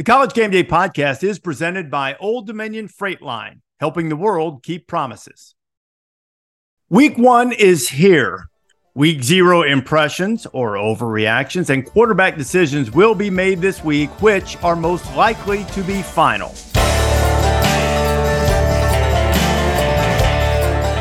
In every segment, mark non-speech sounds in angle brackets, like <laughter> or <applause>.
The College Game Day podcast is presented by Old Dominion Freight Line, helping the world keep promises. Week one is here. Week zero impressions or overreactions and quarterback decisions will be made this week, which are most likely to be final.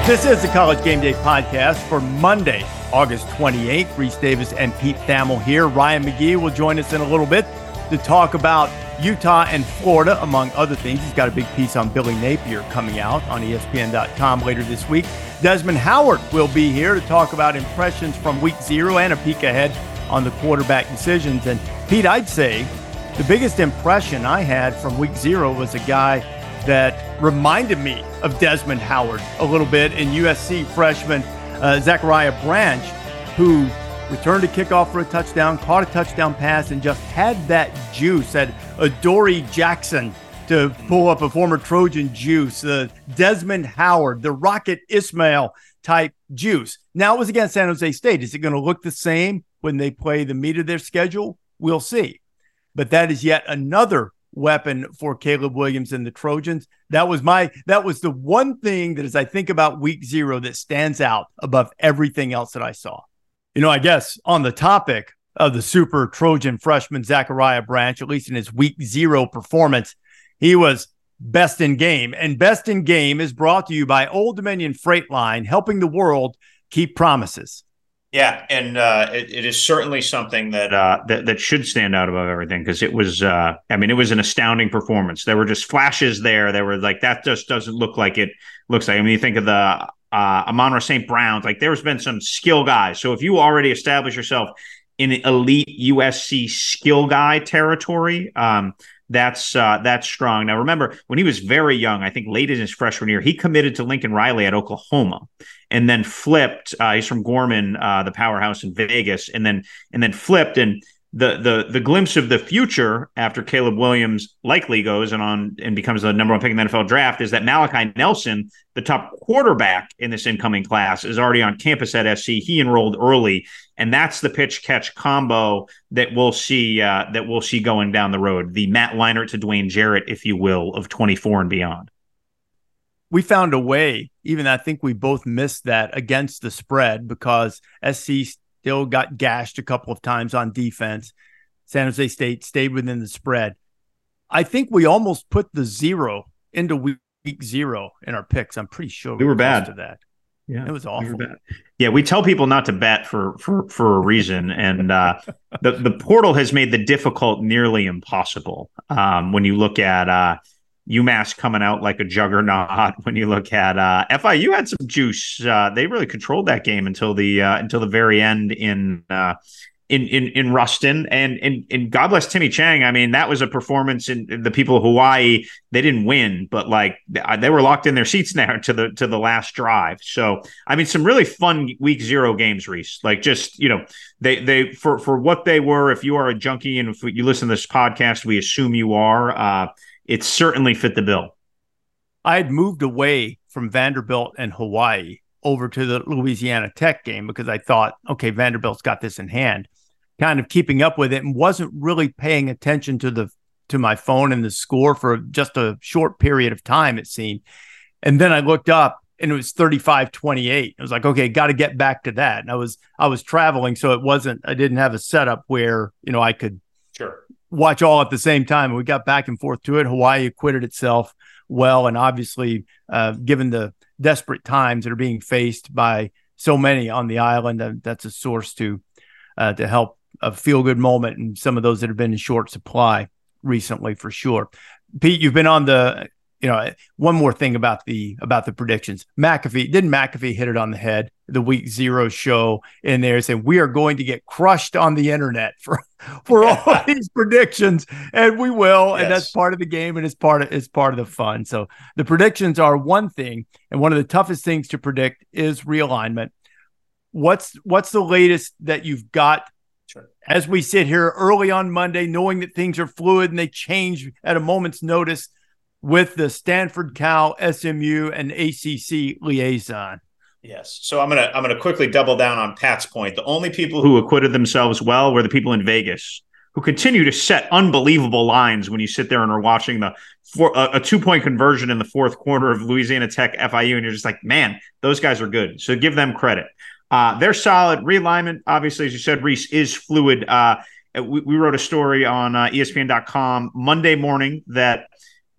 This is the College Game Day podcast for Monday, August 28th. Rece Davis and Pete Thamel here. Ryan McGee will join us in a little bit to talk about Utah and Florida, among other things. He's got a big piece on Billy Napier coming out on ESPN.com later this week. Desmond Howard will be here to talk about impressions from week zero and a peek ahead on the quarterback decisions. And Pete, I'd say the biggest impression I had from week zero was a guy that reminded me of Desmond Howard a little bit in USC freshman uh, Zachariah Branch, who returned a kickoff for a touchdown, caught a touchdown pass, and just had that juice, that Adoree Jackson to pull up a former Trojan juice, the Desmond Howard, the Rocket Ismail type juice. Now it was against San Jose State. Is it going to look the same when they play the meat of their schedule? We'll see. But that is yet another weapon for Caleb Williams and the Trojans. That was my that was the one thing that as I think about week 0 that stands out above everything else that I saw. You know, I guess on the topic of the super Trojan freshman Zachariah Branch, at least in his week zero performance, he was best in game. And best in game is brought to you by Old Dominion Freight Line, helping the world keep promises. Yeah, and uh, it, it is certainly something that uh, that that should stand out above everything because it was. Uh, I mean, it was an astounding performance. There were just flashes there. There were like that just doesn't look like it looks like. I mean, you think of the uh, Amon-Ra St. Brown's. Like there's been some skill guys. So if you already establish yourself in elite USC skill guy territory, um, that's uh, that's strong. Now remember when he was very young, I think late in his freshman year, he committed to Lincoln Riley at Oklahoma, and then flipped. Uh, he's from Gorman, uh, the powerhouse in Vegas, and then and then flipped and the the the glimpse of the future after Caleb Williams likely goes and on and becomes the number one pick in the NFL draft is that Malachi Nelson, the top quarterback in this incoming class, is already on campus at SC. He enrolled early, and that's the pitch catch combo that we'll see uh, that we'll see going down the road. The Matt Leinart to Dwayne Jarrett, if you will, of 24 and beyond. We found a way, even I think we both missed that against the spread because SC still got gashed a couple of times on defense. San Jose State stayed within the spread. I think we almost put the zero into week, zero in our picks. I'm pretty sure we, we were bad to that. Yeah, it was awful. We yeah, we tell people not to bet for for for a reason, and uh, the the portal has made the difficult nearly impossible. Um, when you look at uh, UMass coming out like a juggernaut. <laughs> When you look at uh, FIU, had some juice. Uh, they really controlled that game until the uh, until the very end in uh, in in in Ruston. And and and God bless Timmy Chang. I mean, that was a performance. In, in the people of Hawaii, they didn't win, but like they were locked in their seats <laughs> now to the to the last drive. So I mean, some really fun week zero games, Rece. Like just you know, they they for for what they were. If you are a junkie and if you listen to this podcast, we assume you are. It certainly fit the bill. I had moved away from Vanderbilt and Hawaii over to the Louisiana Tech game because I thought, okay, Vanderbilt's got this in hand, kind of keeping up with it and wasn't really paying attention to the to my phone and the score for just a short period of time it seemed. And then I looked up and it was 35-28. I was like, okay, got to get back to that. And I was I was traveling so it wasn't I didn't have a setup where, you know, I could watch all at the same time. We got back and forth to it. Hawaii acquitted itself well, and obviously, uh, given the desperate times that are being faced by so many on the island, uh, that's a source to uh, to help a feel good moment and some of those that have been in short supply recently for sure. Pete, you've been on the you know, one more thing about the about the predictions. McAfee didn't McAfee hit it on the head the week zero show in there saying we are going to get crushed on the internet for <laughs> for all these predictions, and we will, yes. and that's part of the game and it's part of it's part of the fun. So the predictions are one thing, and one of the toughest things to predict is realignment. What's what's the latest that you've got Sure. As we sit here early on Monday, knowing that things are fluid and they change at a moment's notice, with the Stanford Cal SMU and ACC liaison. Yes. So I'm gonna I'm gonna quickly double down on Pat's point. The only people who acquitted themselves well were the people in Vegas who continue to set unbelievable lines when you sit there and are watching the for a, a two point conversion in the fourth quarter of Louisiana Tech FIU, and you're just like, man, those guys are good. So give them credit. Uh, they're solid. Realignment, obviously, as you said, Rece is fluid. Uh, we, we, wrote a story on uh, ESPN.com Monday morning that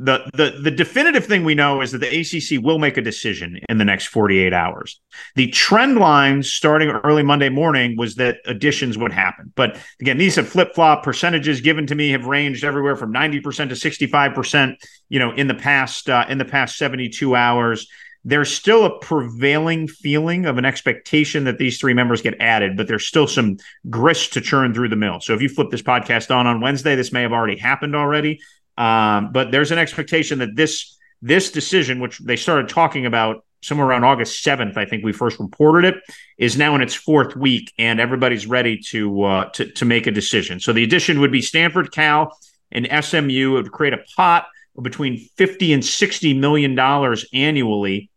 the the the definitive thing we know is that the ACC will make a decision in the next 48 hours. The trend line starting early Monday morning was that additions would happen. But again, these have flip-flop percentages given to me have ranged everywhere from 90% to 65%, you know, in the past uh, in the past 72 hours. There's still a prevailing feeling of an expectation that these three members get added, but there's still some grist to churn through the mill. So if you flip this podcast on on Wednesday, this may have already happened already. Um, but there's an expectation that this this decision, which they started talking about somewhere around August 7th, I think we first reported it, is now in its fourth week, and everybody's ready to uh, to, to make a decision. So the addition would be Stanford, Cal, and SMU. It would create a pot of between 50 and 60 million dollars annually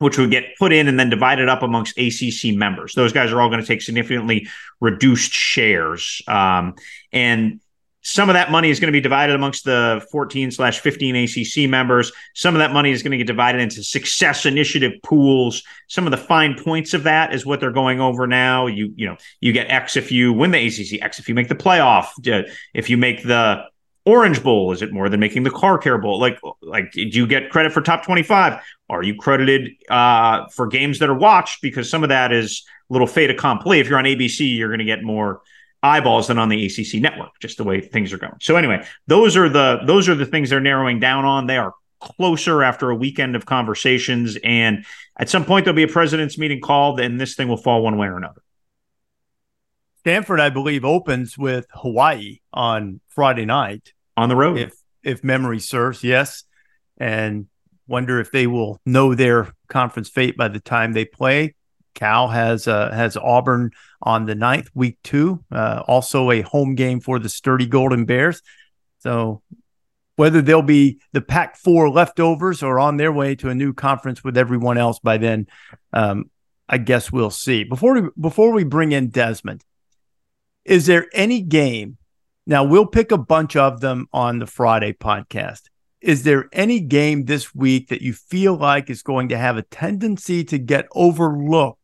which would get put in and then divided up amongst ACC members. Those guys are all going to take significantly reduced shares. Um, and some of that money is going to be divided amongst the 14 slash 15 ACC members. Some of that money is going to get divided into success initiative pools. Some of the fine points of that is what they're going over now. You, you know, you get X if you win the ACC, X if you make the playoff, if you make the Orange Bowl? Is it more than making the Car Care Bowl? Like, like, do you get credit for top twenty-five? Are you credited uh, for games that are watched? Because some of that is a little fait accompli. If you're on ABC, you're going to get more eyeballs than on the ACC network, just the way things are going. So anyway, those are the those are the things they're narrowing down on. They are closer after a weekend of conversations, and at some point there'll be a president's meeting called, and this thing will fall one way or another. Stanford, I believe, opens with Hawaii on Friday night on the road. If if memory serves, yes. And wonder if they will know their conference fate by the time they play. Cal has uh, has Auburn on the ninth, week two. Uh, also a home game for the sturdy Golden Bears. So whether they'll be the Pac four leftovers or on their way to a new conference with everyone else by then, um, I guess we'll see. Before we, before we bring in Desmond, is there any game now, we'll pick a bunch of them on the Friday podcast. Is there any game this week that you feel like is going to have a tendency to get overlooked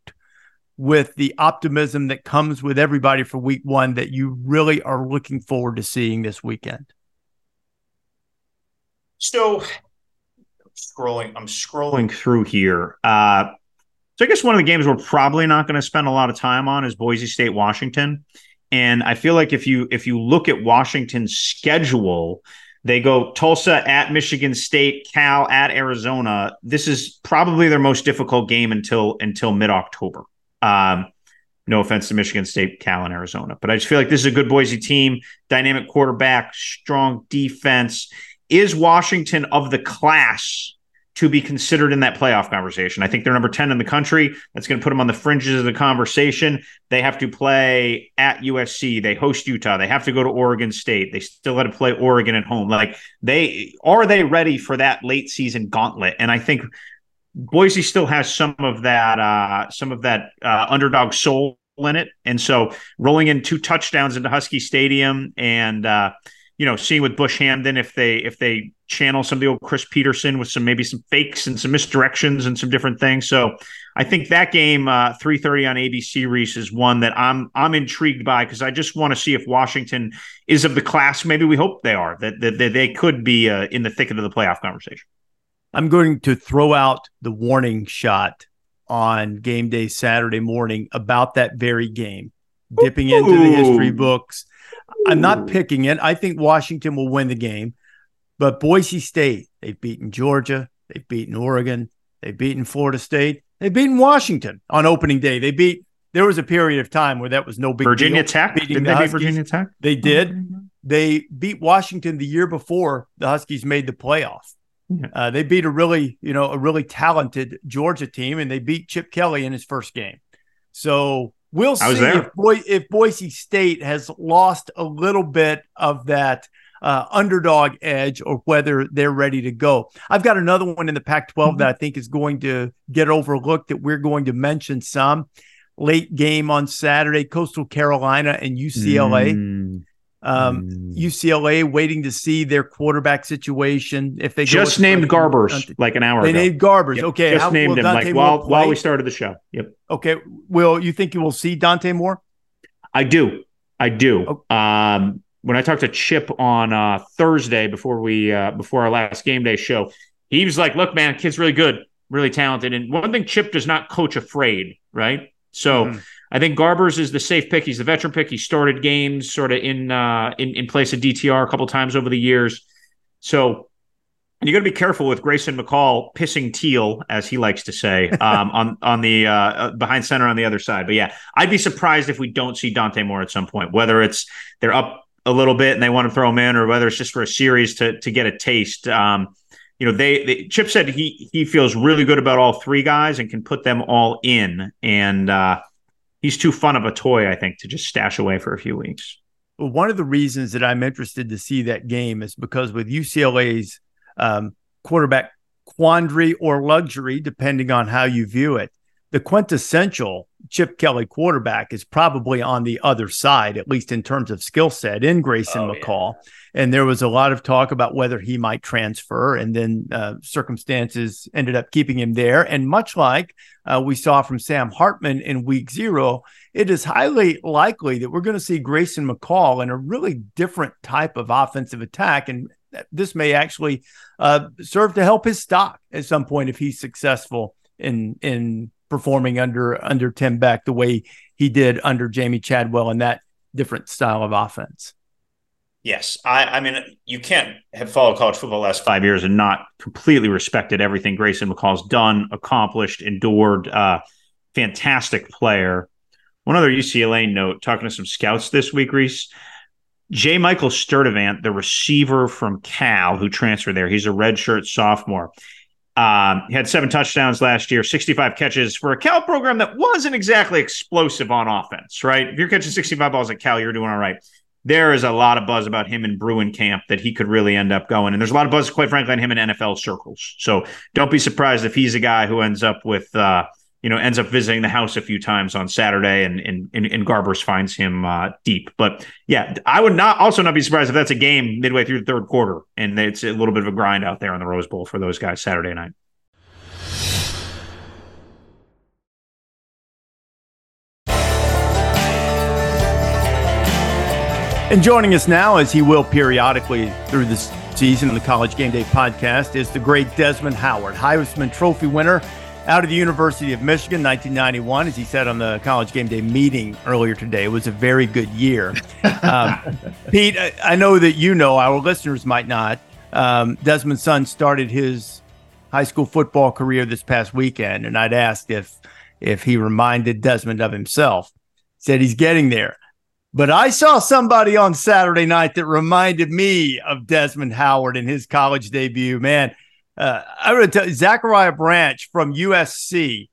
with the optimism that comes with everybody for week one that you really are looking forward to seeing this weekend? So, scrolling, I'm scrolling through here. Uh, so, I guess one of the games we're probably not going to spend a lot of time on is Boise State, Washington. And I feel like if you if you look at Washington's schedule, they go Tulsa at Michigan State, Cal at Arizona. This is probably their most difficult game until until mid October. Um, no offense to Michigan State, Cal, and Arizona, but I just feel like this is a good Boise team, dynamic quarterback, strong defense. Is Washington of the class to be considered in that playoff conversation. I think they're number 10 in the country. That's going to put them on the fringes of the conversation. They have to play at USC. They host Utah. They have to go to Oregon State. They still got to play Oregon at home. Like they are they ready for that late season gauntlet? And I think Boise still has some of that uh, some of that uh, underdog soul in it. And so rolling in two touchdowns into Husky Stadium and uh, you know, seeing with Bush Hamdan if they if they channel some of the old Chris Petersen with some maybe some fakes and some misdirections and some different things. So I think that game, uh, three thirty on ABC Rece, is one that I'm I'm intrigued by because I just want to see if Washington is of the class. Maybe we hope they are that that, that they could be uh, in the thicket of the playoff conversation. I'm going to throw out the warning shot on game day Saturday morning about that very game, dipping Ooh. into the history books I'm not picking it. I think Washington will win the game, but Boise State, they've beaten Georgia, they've beaten Oregon, they've beaten Florida State, they've beaten Washington on opening day. They beat. There was a period of time where that was no big Virginia deal, Tech. Didn't the they beat Virginia Tech? They did. They beat Washington the year before the Huskies made the playoff. Yeah. Uh, they beat a really, you know, a really talented Georgia team, and they beat Chip Kelly in his first game. So We'll see if, Boy, if Boise State has lost a little bit of that uh, underdog edge or whether they're ready to go. I've got another one in the Pac 12 mm-hmm. that I think is going to get overlooked that we're going to mention some. Late game on Saturday, Coastal Carolina and UCLA. Mm. Um, mm. UCLA waiting to see their quarterback situation. If they just named Garbers like an hour they ago. They named Garbers. Yep. Okay, just How, named him like while while we started the show. Yep. Okay. Will you think you will see Dante Moore? I do. I do. Okay. Um, when I talked to Chip on uh, Thursday before we uh, before our last game day show, he was like, "Look, man, kid's really good, really talented." And one thing, Chip does not coach afraid, right? So. Mm-hmm I think Garbers is the safe pick. He's the veteran pick. He started games sort of in uh, in, in place of DTR a couple times over the years. So you got to be careful with Grayson McCall pissing teal, as he likes to say, <laughs> um, on on the uh, uh, behind center on the other side. But yeah, I'd be surprised if we don't see Dante Moore at some point. Whether it's they're up a little bit and they want to throw him in, or whether it's just for a series to to get a taste. Um, you know, they, they, Chip said he he feels really good about all three guys and can put them all in. And uh, he's too fun of a toy, I think, to just stash away for a few weeks. Well, one of the reasons that I'm interested to see that game is because with UCLA's um, quarterback quandary or luxury, depending on how you view it, the quintessential Chip Kelly quarterback is probably on the other side, at least in terms of skill set, in Grayson oh, McCall. Yeah. And there was a lot of talk about whether he might transfer, and then uh, circumstances ended up keeping him there. And much like uh, we saw from Sam Hartman in week zero, it is highly likely that we're going to see Grayson McCall in a really different type of offensive attack. And this may actually uh, serve to help his stock at some point if he's successful in in performing under under Tim Beck the way he did under Jamie Chadwell in that different style of offense. Yes, I, I mean you can't have followed college football last five years and not completely respected everything Grayson McCall's done, accomplished, endured. Uh, fantastic player. One other UCLA note: talking to some scouts this week, Rece. J. Michael Sturdivant, the receiver from Cal who transferred there, he's a redshirt sophomore. Um, he had seven touchdowns last year, 65 catches for a Cal program that wasn't exactly explosive on offense, right? If you're catching 65 balls at Cal, you're doing all right there is a lot of buzz about him in Bruin camp that he could really end up going. And there's a lot of buzz, quite frankly, on him in NFL circles. So don't be surprised if he's a guy who ends up with, uh, you know, ends up visiting the house a few times on Saturday and and, and Garbers finds him uh, deep. But yeah, I would not also not be surprised if that's a game midway through the third quarter and it's a little bit of a grind out there in the Rose Bowl for those guys Saturday night. And joining us now, as he will periodically through this season in the College Game Day podcast, is the great Desmond Howard, Heisman Trophy winner out of the University of Michigan, 1991. As he said on the College Game Day meeting earlier today, it was a very good year. <laughs> Um, Pete, I, I, know that you know, our listeners might not. Um, Desmond's son started his high school football career this past weekend, and I'd asked if if he reminded Desmond of himself. Said he's getting there. But I saw somebody on Saturday night that reminded me of Desmond Howard in his college debut. Man, uh, I would tell you, Zachariah Branch from USC.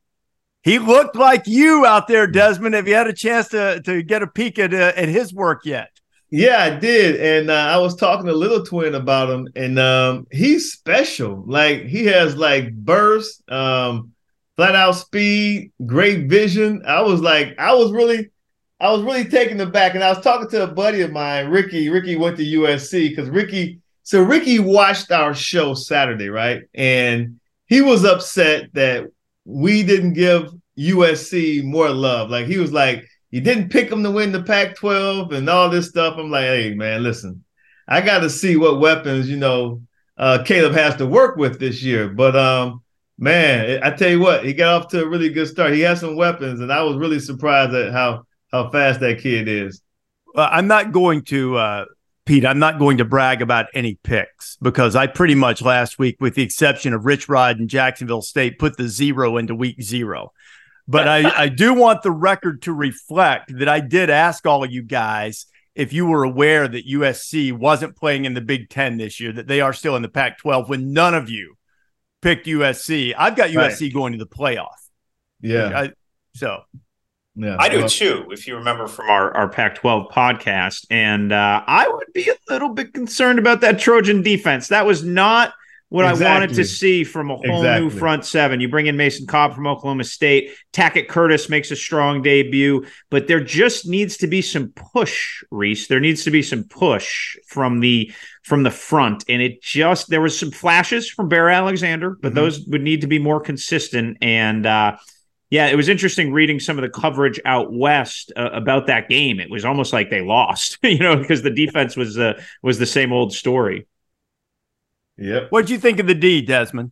He looked like you out there, Desmond. Have you had a chance to to get a peek at uh, at his work yet? Yeah, I did, and uh, I was talking to Little Twin about him, and um, he's special. Like he has like burst, um, flat out speed, great vision. I was like, I was really I was really taken aback, and I was talking to a buddy of mine, Ricky. Ricky went to USC because Ricky. So Ricky watched our show Saturday, right? And he was upset that we didn't give USC more love. Like he was like, you didn't pick them to win the Pac-12 and all this stuff. I'm like, hey man, listen, I got to see what weapons you know uh, Caleb has to work with this year. But um, man, I tell you what, he got off to a really good start. He has some weapons, and I was really surprised at how how fast that kid is. Well, I'm not going to, uh, Pete, I'm not going to brag about any picks because I pretty much last week, with the exception of Rich Rod and Jacksonville State, put the zero into week zero. But I, I do want the record to reflect that I did ask all of you guys if you were aware that USC wasn't playing in the Big Ten this year, that they are still in the Pac 12 when none of you picked USC. I've got USC right. going to the playoff. Yeah. I, so yeah, I do well, too. If you remember from our, our Pac 12 podcast. And uh, I would be a little bit concerned about that Trojan defense. That was not what exactly. I wanted to see from a whole exactly. new front seven. You bring in Mason Cobb from Oklahoma State. Tackett Curtis makes a strong debut, but there just needs to be some push, Rece. There needs to be some push from the from the front. And it just there was some flashes from Bear Alexander, but mm-hmm. those would need to be more consistent. And uh yeah, it was interesting reading some of the coverage out west uh, about that game. It was almost like they lost, <laughs> you know, because the defense was uh, was the same old story. Yep. What did you think of the D, Desmond?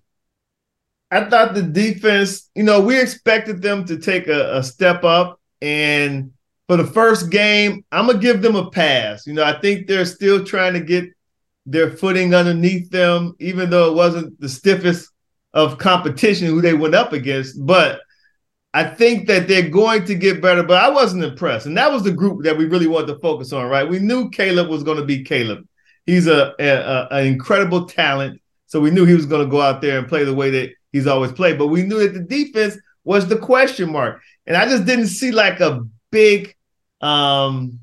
I thought the defense, you know, we expected them to take a, a step up. And for the first game, I'm going to give them a pass. You know, I think they're still trying to get their footing underneath them, even though it wasn't the stiffest of competition who they went up against. But I think that they're going to get better, but I wasn't impressed. And that was the group that we really wanted to focus on, right? We knew Caleb was going to be Caleb. He's a, an incredible talent. So we knew he was going to go out there and play the way that he's always played. But we knew that the defense was the question mark. And I just didn't see like a big, um,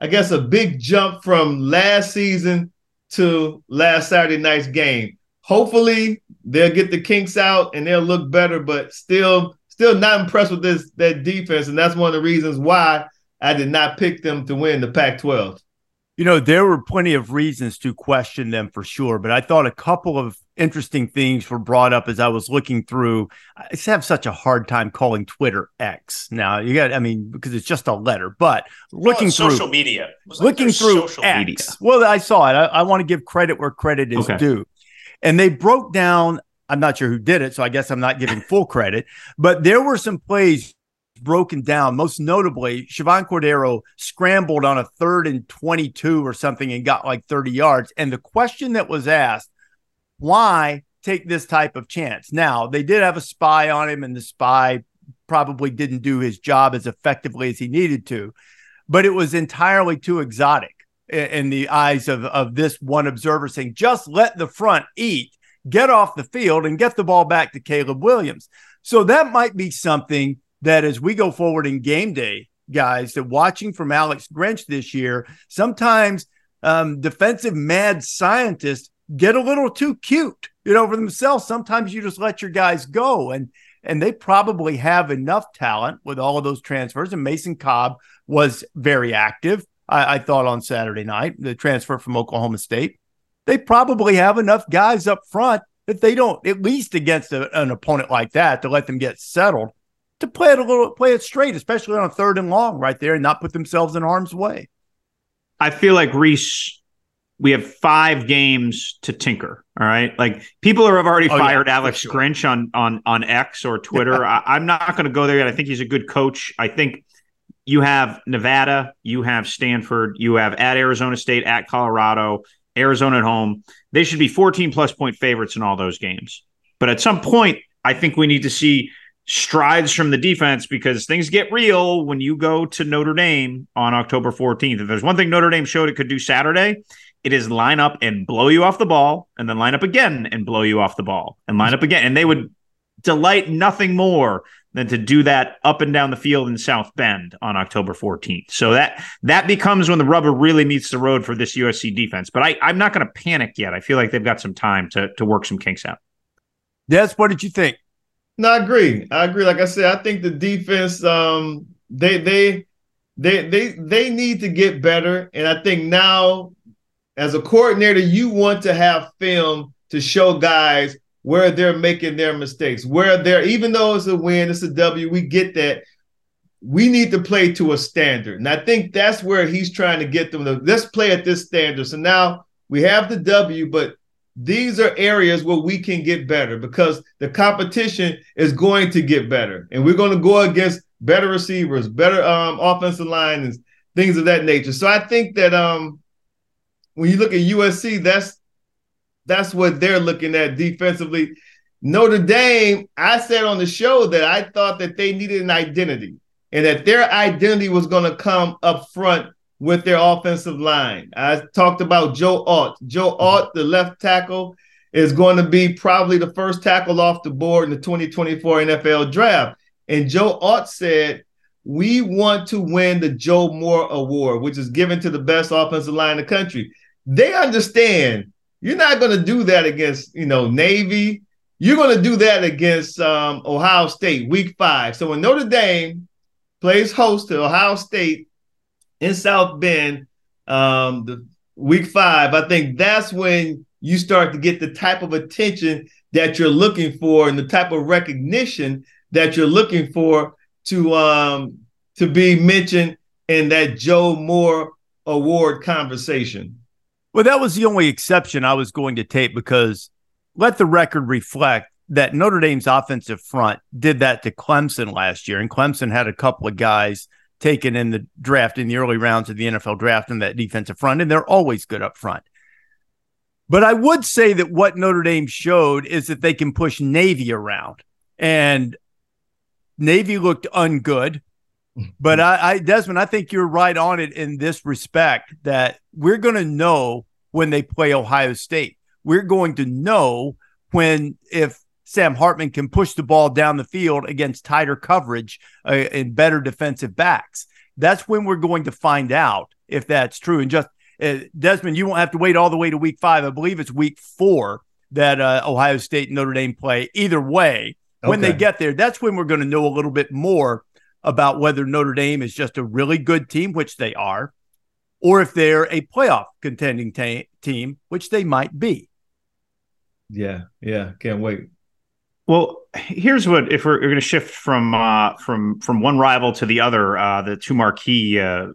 I guess, a big jump from last season to last Saturday night's game. Hopefully they'll get the kinks out and they'll look better, but still, still not impressed with this that defense. And that's one of the reasons why I did not pick them to win the Pac-12. You know, there were plenty of reasons to question them for sure, but I thought a couple of interesting things were brought up as I was looking through. I have such a hard time calling Twitter X now. You got, I mean, because it's just a letter, but looking well, through social media, looking through X. Media. Well, I saw it. I, I, want to give credit where credit is okay. due, and they broke down. I'm not sure who did it, so I guess I'm not giving full credit, but there were some plays broken down. Most notably, Chevan Cordeiro scrambled on a third and 22 or something and got like 30 yards. And the question that was asked, why take this type of chance? Now, they did have a spy on him, and the spy probably didn't do his job as effectively as he needed to, but it was entirely too exotic in the eyes of, of this one observer saying, just let the front eat, get off the field, and get the ball back to Caleb Williams. So that might be something that as we go forward in game day, guys, that watching from Alex Grinch this year, sometimes um, defensive mad scientists get a little too cute, you know, for themselves. Sometimes you just let your guys go, and and they probably have enough talent with all of those transfers. And Mason Cobb was very active. I, I thought on Saturday night, the transfer from Oklahoma State. They probably have enough guys up front that they don't, at least against a, an opponent like that, to let them get settled to play it a little, play it straight, especially on a third and long right there, and not put themselves in harm's way. I feel like Rece, we have five games to tinker. All right, like people have already oh, fired yeah, Alex sure. Grinch on on on X or Twitter. I, I'm not going to go there yet. I think he's a good coach. I think you have Nevada, you have Stanford, you have at Arizona State, at Colorado, Arizona at home. They should be 14 plus point favorites in all those games. But at some point, I think we need to see strides from the defense because things get real when you go to Notre Dame on October 14th. If there's one thing Notre Dame showed it could do Saturday, it is line up and blow you off the ball and then line up again and blow you off the ball and line up again. And they would delight nothing more than to do that up and down the field in South Bend on October 14th. So that that becomes when the rubber really meets the road for this USC defense. But I, I'm not going to panic yet. I feel like they've got some time to to work some kinks out. Des, what did you think? No, I agree. I agree. Like I said, I think the defense, um, they they they they they need to get better. And I think now, as a coordinator, you want to have film to show guys where they're making their mistakes, where they're even though it's a win, it's a W, we get that. We need to play to a standard. And I think that's where he's trying to get them to let's play at this standard. So now we have the W, but these are areas where we can get better because the competition is going to get better. And we're going to go against better receivers, better um, offensive line, and things of that nature. So I think that um, when you look at USC, that's that's what they're looking at defensively. Notre Dame, I said on the show that I thought that they needed an identity and that their identity was going to come up front with their offensive line. I talked about Joe Alt. Joe mm-hmm. Alt, the left tackle, is going to be probably the first tackle off the board in the 2024 NFL draft. And Joe Alt said, We want to win the Joe Moore Award, which is given to the best offensive line in the country. They understand You're not going to do that against, you know, Navy. You're going to do that against um, Ohio State week five. So when Notre Dame plays host to Ohio State in South Bend, um, the week five, I think that's when you start to get the type of attention that you're looking for and the type of recognition that you're looking for to um, to be mentioned in that Joe Moore Award conversation. Well, that was the only exception I was going to take because let the record reflect that Notre Dame's offensive front did that to Clemson last year. And Clemson had a couple of guys taken in the draft in the early rounds of the NFL draft in that defensive front, and they're always good up front. But I would say that what Notre Dame showed is that they can push Navy around. And Navy looked ungood. But I, I, Desmond, I think you're right on it in this respect that we're going to know when they play Ohio State. We're going to know when if Sam Hartman can push the ball down the field against tighter coverage uh, and better defensive backs. That's when we're going to find out if that's true. And just uh, Desmond, you won't have to wait all the way to week five. I believe it's week four that uh, Ohio State and Notre Dame play. Either way, when okay. they get there, that's when we're going to know a little bit more about whether Notre Dame is just a really good team, which they are, or if they're a playoff contending team, which they might be. Yeah, yeah, can't wait. Well, here's what if we're, we're going to shift from uh, from from one rival to the other, uh, the two marquee uh,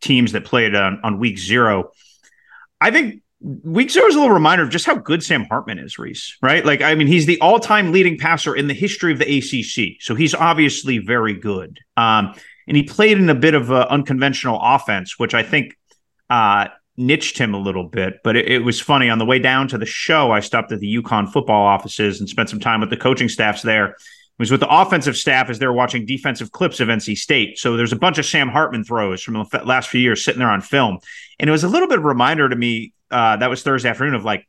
teams that played on, on week zero. I think week zero is a little reminder of just how good Sam Hartman is, Rece, right? Like, I mean, he's the all time leading passer in the history of the ACC. So he's obviously very good. Um, and he played in a bit of an unconventional offense, which I think uh, niched him a little bit. But it, it, was funny. On the way down to the show, I stopped at the UConn football offices and spent some time with the coaching staffs there It was with the offensive staff as they were watching defensive clips of NC State. So there's a bunch of Sam Hartman throws from the last few years sitting there on film. And it was a little bit of a reminder to me uh, that was Thursday afternoon of like,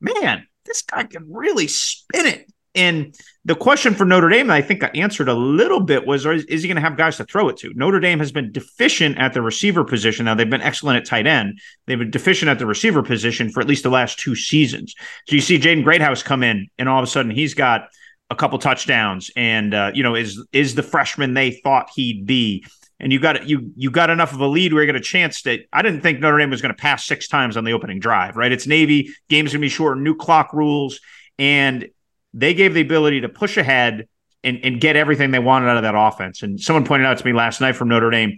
man, this guy can really spin it. And the question for Notre Dame, I think I answered a little bit, was is, is he going to have guys to throw it to? Notre Dame has been deficient at the receiver position. Now, they've been excellent at tight end. They've been deficient at the receiver position for at least the last two seasons. So you see Jaden Greathouse come in, and all of a sudden he's got – a couple touchdowns and uh, you know is is the freshman they thought he'd be and you got you you got enough of a lead where you got a chance that I didn't think Notre Dame was going to pass six times on the opening drive right it's Navy game's going to be short new clock rules and they gave the ability to push ahead and, and get everything they wanted out of that offense and someone pointed out to me last night from Notre Dame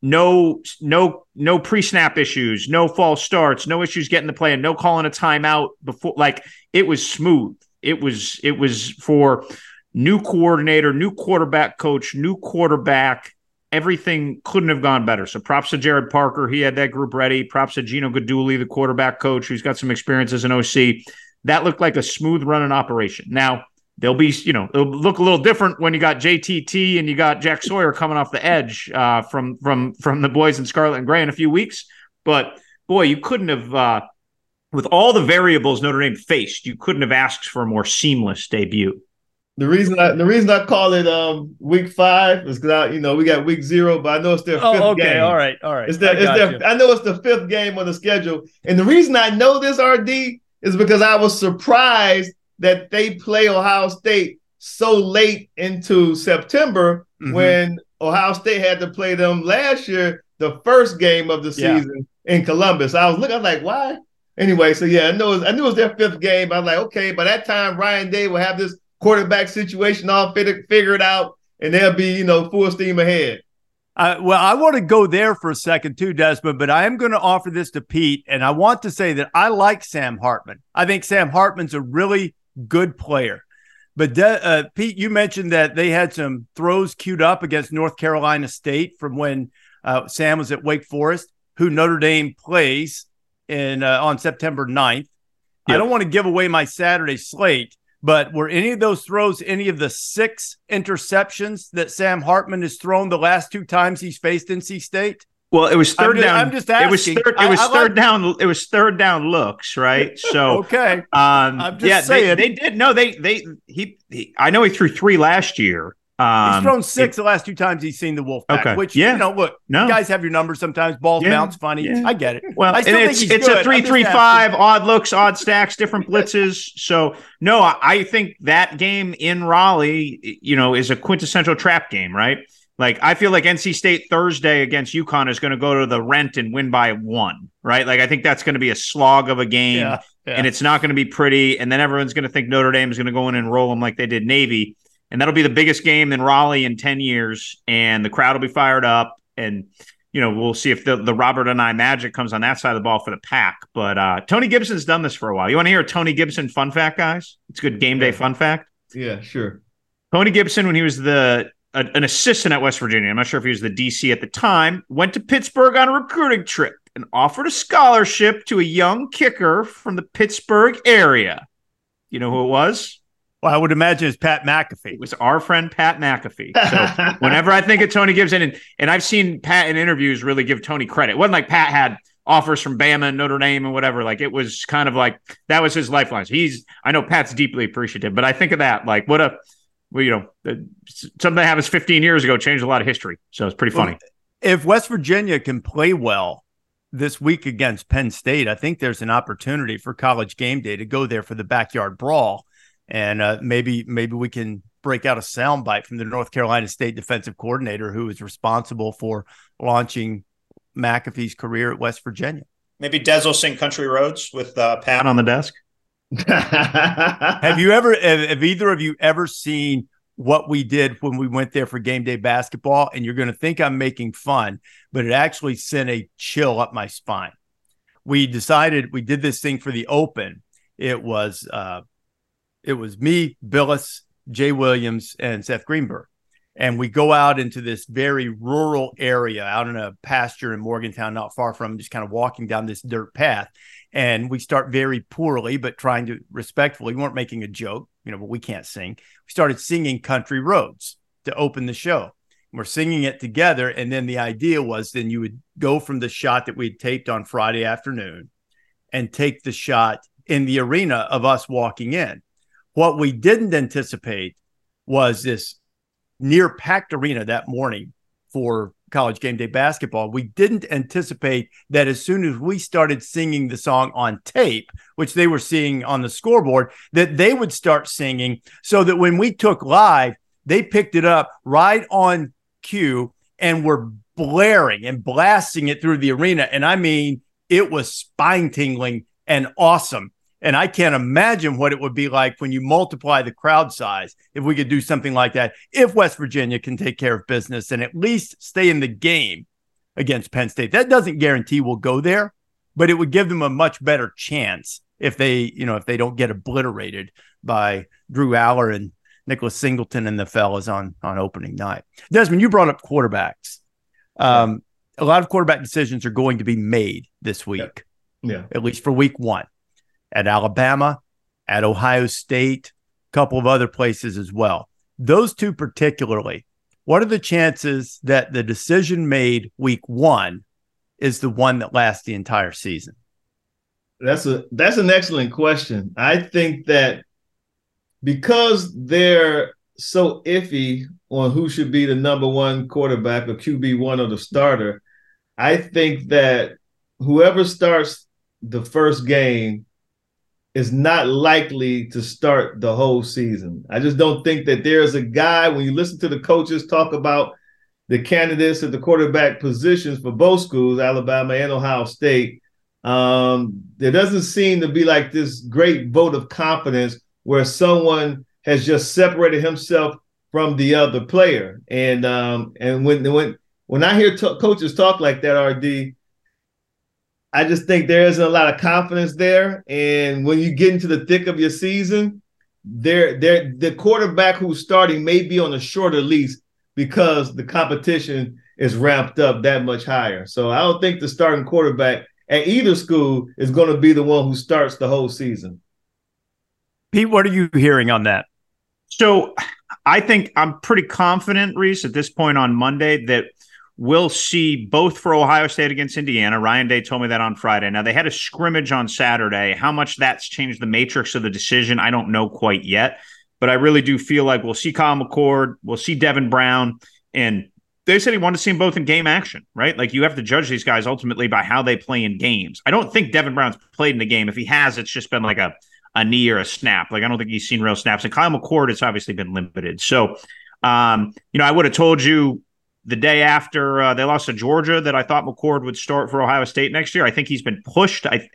no no no pre-snap issues no false starts no issues getting the play and no calling a timeout before like it was smooth it was it was for new coordinator, new quarterback coach, new quarterback. Everything couldn't have gone better. So props to Gerad Parker. He had that group ready. Props to Gino Guidugli, the quarterback coach, who's got some experience as an OC. That looked like a smooth running operation. Now, they'll be, you know, it'll look a little different when you got JTT and you got Jack Sawyer coming off the edge uh, from from from the boys in Scarlet and Gray in a few weeks. But boy, you couldn't have uh, with all the variables Notre Dame faced, you couldn't have asked for a more seamless debut. The reason I the reason I call it um week five is because I you know we got week zero, but I know it's their oh, fifth okay, game. all right, all right. It's their, I, it's their, I know it's the fifth game on the schedule, and the reason I know this RD is because I was surprised that they play Ohio State so late into September mm-hmm. when Ohio State had to play them last year, the first game of the season yeah. in Columbus. I was looking, I was like, why? Anyway, so yeah, I was, I knew it was their fifth game. I was like, okay, by that time, Ryan Day will have this quarterback situation all figured figured out, and they'll be you know full steam ahead. Uh, well, I want to go there for a second too, Desmond, but I am going to offer this to Pete, and I want to say that I like Sam Hartman. I think Sam Hartman's a really good player. But De- uh, Pete, you mentioned that they had some throws queued up against North Carolina State from when uh, Sam was at Wake Forest, who Notre Dame plays in uh, on September 9th. Yep. I don't want to give away my Saturday slate, but were any of those throws any of the six interceptions that Sam Hartman has thrown the last two times he's faced NC State? Well, it was 3rd down. I'm just asking. It was third. It was I, I third like, down. It was third down looks, right? <laughs> So okay. Um, I'm just yeah, saying. They, they, did. No, they they he, he. I know he threw three last year. Um, he's thrown six it, the last two times he's seen the Wolfpack. Okay. Which yeah. you know, look, no. guys have your numbers sometimes. Balls yeah. bounce funny. Yeah. I get it. Well, I still think it's, he's it's good. a three three five, odd looks, odd stacks, different blitzes. So no, I think that game in Raleigh, you know, is a quintessential trap game, right? Like I feel like NC State Thursday against UConn is going to go to the rent and win by one, right? Like I think that's going to be a slog of a game, yeah, yeah. and it's not going to be pretty. And then everyone's going to think Notre Dame is going to go in and roll them like they did Navy and that'll be the biggest game in Raleigh in 10 years and the crowd will be fired up and you know we'll see if the, the Robert Anae magic comes on that side of the ball for the pack. But uh, Tony Gibson's done this for a while. You want to hear a Tony Gibson fun fact guys? It's a good game day fun fact. Yeah sure. Tony Gibson when he was the a, an assistant at West Virginia I'm not sure if he was the DC at the time went to Pittsburgh on a recruiting trip and offered a scholarship to a young kicker from the Pittsburgh area. You know who it was well, I would imagine it's Pat McAfee. It was our friend Pat McAfee. <laughs> So whenever I think of Tony Gibson, and, and I've seen Pat in interviews really give Tony credit. It wasn't like Pat had offers from Bama and Notre Dame and whatever. Like it was kind of like that was his lifeline. So he's I know Pat's deeply appreciative, but I think of that like what a well, you know something that happens 15 years ago changed a lot of history. So it's pretty funny. If West Virginia can play well this week against Penn State, I think there's an opportunity for College Game Day to go there for the backyard brawl and uh, maybe maybe we can break out a soundbite from the North Carolina State defensive coordinator who is responsible for launching McAfee's career at West Virginia. Maybe Des will sing "Country Roads" with uh, Pat on the desk. <laughs> have you ever? Have, have either of you ever seen what we did when we went there for game day basketball? And you're going to think I'm making fun, but it actually sent a chill up my spine. We decided we did this thing for the Open. It was uh, it was me, Bilas, Jay Williams, and Seth Greenberg. And we go out into this very rural area out in a pasture in Morgantown, not far from just kind of walking down this dirt path. And we start very poorly, but trying to respectfully. We weren't making a joke, you know, but we can't sing. We started singing Country Roads to open the show. We're singing it together. And then the idea was then you would go from the shot that we'd taped on Friday afternoon and take the shot in the arena of us walking in. What we didn't anticipate was this near packed arena that morning for college game day basketball. We didn't anticipate that as soon as we started singing the song on tape, which they were seeing on the scoreboard, that they would start singing so that when we took live, they picked it up right on cue and were blaring and blasting it through the arena. And I mean, it was spine tingling and awesome. And I can't imagine what it would be like when you multiply the crowd size if we could do something like that. If West Virginia can take care of business and at least stay in the game against Penn State, that doesn't guarantee we'll go there, but it would give them a much better chance if they, you know, if they don't get obliterated by Drew Allar and Nicholas Singleton and the fellas on on opening night. Desmond, you brought up quarterbacks. Um, a lot of quarterback decisions are going to be made this week. Yeah. yeah. At least for week one at Alabama, at Ohio State, a couple of other places as well. Those two particularly, what are the chances that the decision made week one is the one that lasts the entire season? That's a that's an excellent question. I think that because they're so iffy on who should be the number one quarterback or QB one or the starter, I think that whoever starts the first game is not likely to start the whole season. I just don't think that there's a guy when you listen to the coaches talk about the candidates at the quarterback positions for both schools, Alabama and Ohio State. Um, there doesn't seem to be like this great vote of confidence where someone has just separated himself from the other player. And um, and when when when I hear t- coaches talk like that, RD, I just think there isn't a lot of confidence there. And when you get into the thick of your season, there, there, the quarterback who's starting may be on a shorter lease because the competition is ramped up that much higher. So I don't think the starting quarterback at either school is going to be the one who starts the whole season. Pete, what are you hearing on that? So I think I'm pretty confident, Rece, at this point on Monday that we'll see both for Ohio State against Indiana. Ryan Day told me that on Friday. Now they had a scrimmage on Saturday. How much that's changed the matrix of the decision, I don't know quite yet. but I really do feel like we'll see Kyle McCord, we'll see Devin Brown, and they said he wanted to see them both in game action, right? Like you have to judge these guys ultimately by how they play in games. I don't think Devin Brown's played in a game. If he has, it's just been like a a knee or a snap. Like I don't think he's seen real snaps. And Kyle McCord has obviously been limited. So, um, you know, I would have told you the day after uh, they lost to Georgia that I thought McCord would start for Ohio State next year. I think he's been pushed. I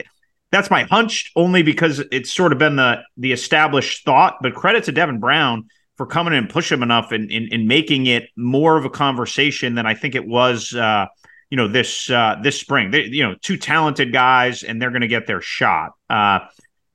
that's my hunch only because it's sort of been the the established thought. But credit to Devin Brown for coming in and push him enough and in, in, making it more of a conversation than I think it was. Uh, you know this uh, this spring. They, you know, two talented guys, and they're going to get their shot. Uh,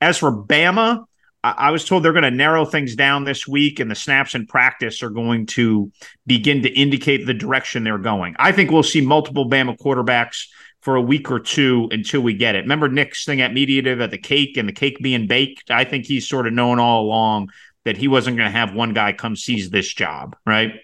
as for Bama, I was told they're going to narrow things down this week, and the snaps in practice are going to begin to indicate the direction they're going. I think we'll see multiple Bama quarterbacks for a week or two until we get it. Remember Nick's thing at Mediative at the cake and the cake being baked? I think he's sort of known all along that he wasn't going to have one guy come seize this job, right?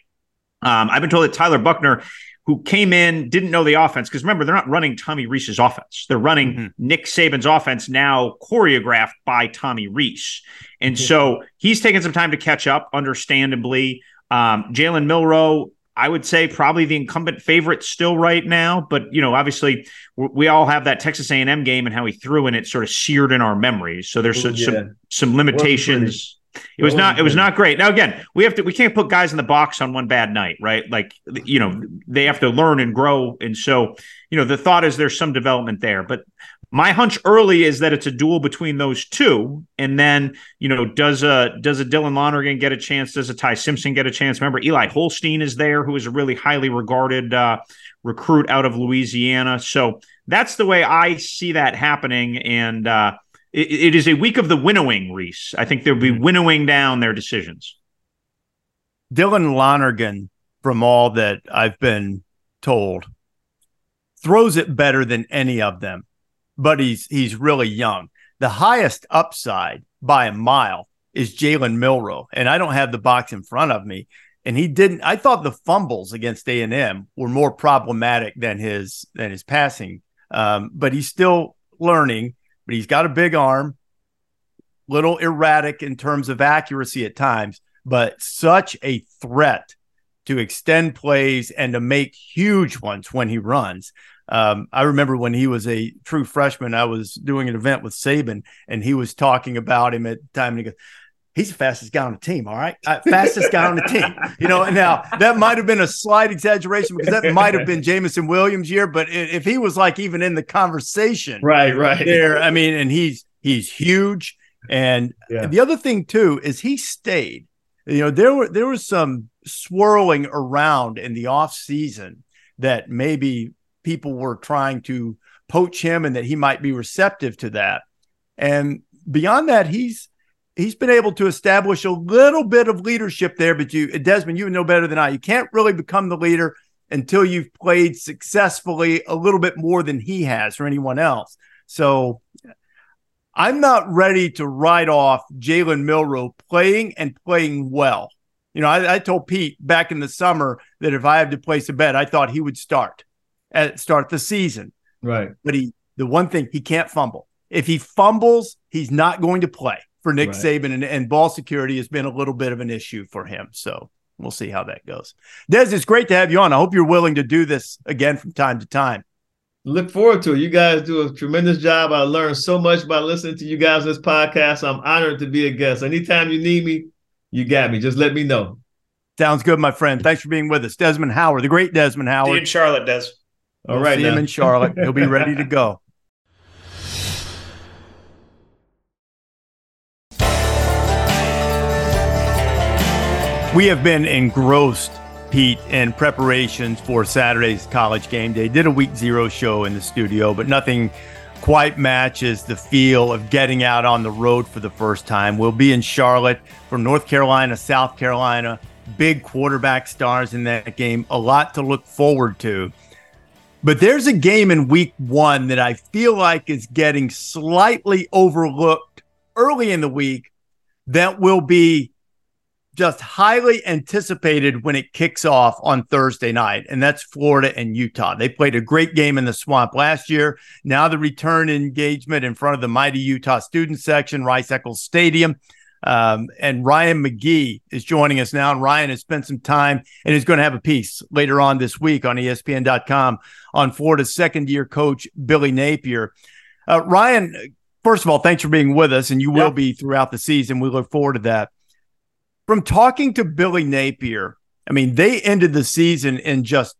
Um, I've been told that Tyler Buchner, who came in, didn't know the offense because remember they're not running Tommy Rees's offense; they're running mm-hmm. Nick Saban's offense now, choreographed by Tommy Rees. and mm-hmm. so he's taking some time to catch up, understandably. Um, Jalen Milroe, I would say probably the incumbent favorite still right now, but you know, obviously we all have that Texas A&M game and how he threw and it sort of seared in our memories. So there's some yeah. some, some limitations. It was not. It was not great. Now again, we have to. We can't put guys in the box on one bad night, right? Like you know, they have to learn and grow. And so, you know, the thought is there's some development there. But my hunch early is that it's a duel between those two, and then you know, does a does a Dylan Lonergan get a chance? Does a Ty Simpson get a chance? Remember, Eli Holstein is there, who is a really highly regarded uh, recruit out of Louisiana. So that's the way I see that happening, and uh, it, it is a week of the winnowing, Rece. I think they'll be mm-hmm. winnowing down their decisions. Dylan Lonergan, from all that I've been told, throws it better than any of them but he's he's really young. The highest upside by a mile is Jalen Milroe, and I don't have the box in front of me. And he didn't. I thought the fumbles against A and M were more problematic than his than his passing. Um, but he's still learning. But he's got a big arm, little erratic in terms of accuracy at times, but such a threat to extend plays and to make huge ones when he runs. Um, I remember when he was a true freshman, I was doing an event with Saban, and he was talking about him at the time, and he goes, he's the fastest guy on the team. All right. Uh, fastest guy on the team. You know, now that might have been a slight exaggeration because that might have been Jameson Williams' year. But if he was like even in the conversation, right, right there, I mean, and he's, he's huge. And yeah. the other thing too is he stayed, you know, there were, there was some swirling around in the off season that maybe people were trying to poach him and that he might be receptive to that. And beyond that, he's he's been able to establish a little bit of leadership there. But you, Desmond, you know better than I. You can't really become the leader until you've played successfully a little bit more than he has or anyone else. So I'm not ready to write off Jalen Milroe playing and playing well. You know, I, I, told Pete back in the summer that if I had to place a bet, I thought he would start at start the season. Right. But he the one thing he can't fumble. If he fumbles, he's not going to play for Nick right. Saban and, and ball security has been a little bit of an issue for him. So we'll see how that goes. Des, it's great to have you on. I hope you're willing to do this again from time to time. Look forward to it. You guys do a tremendous job. I learned so much by listening to you guys on this podcast. I'm honored to be a guest. Anytime you need me, you got me. Just let me know. Sounds good, my friend. Thanks for being with us. Desmond Howard, the great Desmond Howard. See in Charlotte, Des. All we'll right, see now. him in Charlotte. He'll be ready to <laughs> go. We have been engrossed, Pete, in preparations for Saturday's college game day. Did a week zero show in the studio, but nothing quite matches the feel of getting out on the road for the first time. We'll be in Charlotte from North Carolina, South Carolina. Big quarterback stars in that game. A lot to look forward to. But there's a game in week one that I feel like is getting slightly overlooked early in the week that will be just highly anticipated when it kicks off on Thursday night, and that's Florida and Utah. They played a great game in the swamp last year. Now the return engagement in front of the mighty Utah student section, Rice Eccles Stadium. Um, and Ryan McGee is joining us now. And Ryan has spent some time and is going to have a piece later on this week on ESPN.com on Florida's second year coach, Billy Napier. Uh, Ryan, first of all, thanks for being with us, and you will be throughout the season. We look forward to that. From talking to Billy Napier, I mean, they ended the season in just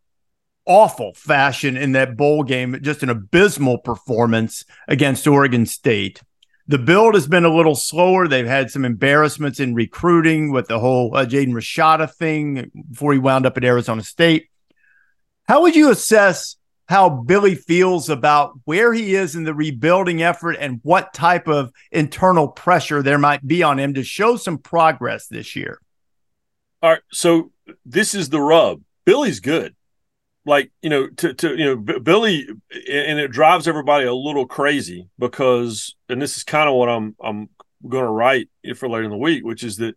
awful fashion in that bowl game, just an abysmal performance against Oregon State. The build has been a little slower. They've had some embarrassments in recruiting with the whole uh, Jaden Rashada thing before he wound up at Arizona State. How would you assess how Billy feels about where he is in the rebuilding effort and what type of internal pressure there might be on him to show some progress this year? All right. So this is the rub. Billy's good like you know to to you know B- Billy and it drives everybody a little crazy because and this is kind of what I'm I'm going to write for later in the week which is that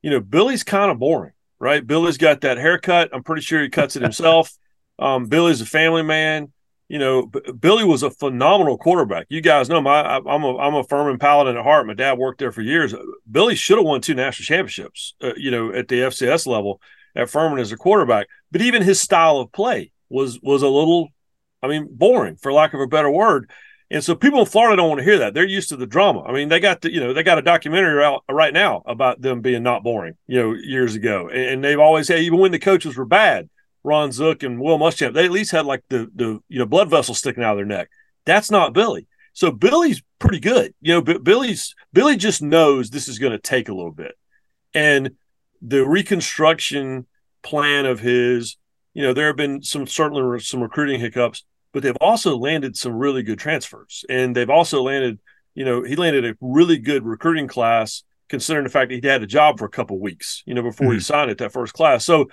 you know Billy's kind of boring right Billy's got that haircut I'm pretty sure he cuts it himself <laughs> um, Billy's a family man you know B- Billy was a phenomenal quarterback you guys know my I, I'm a I'm a Furman Paladin at heart my dad worked there for years Billy should have won two national championships uh, you know at the FCS level at Furman as a quarterback, but even his style of play was was a little, I mean, boring for lack of a better word. And so people in Florida don't want to hear that. They're used to the drama. I mean, they got the, you know, they got a documentary out right now about them being not boring, you know, years ago. And, and they've always had, even when the coaches were bad, Ron Zook and Will Muschamp, they at least had like the the you know blood vessels sticking out of their neck. That's not Billy. So Billy's pretty good. You know, Billy's Billy just knows this is going to take a little bit, and the reconstruction plan of his, you know, there have been some certainly some recruiting hiccups, but they've also landed some really good transfers. And they've also landed, you know, he landed a really good recruiting class considering the fact that he'd had a job for a couple weeks, you know, before mm-hmm. he signed it that first class. So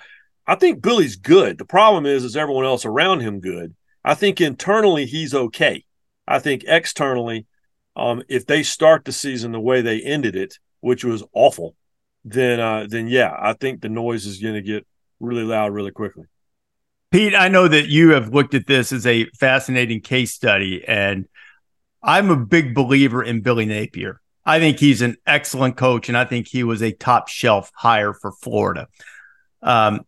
I think Billy's good. The problem is, is everyone else around him good. I think internally he's okay. I think externally, um, if they start the season the way they ended it, which was awful, then uh, then yeah, I think the noise is going to get really loud really quickly. Pete, I know that you have looked at this as a fascinating case study, and I'm a big believer in Billy Napier. I think he's an excellent coach, and I think he was a top shelf hire for Florida. Um,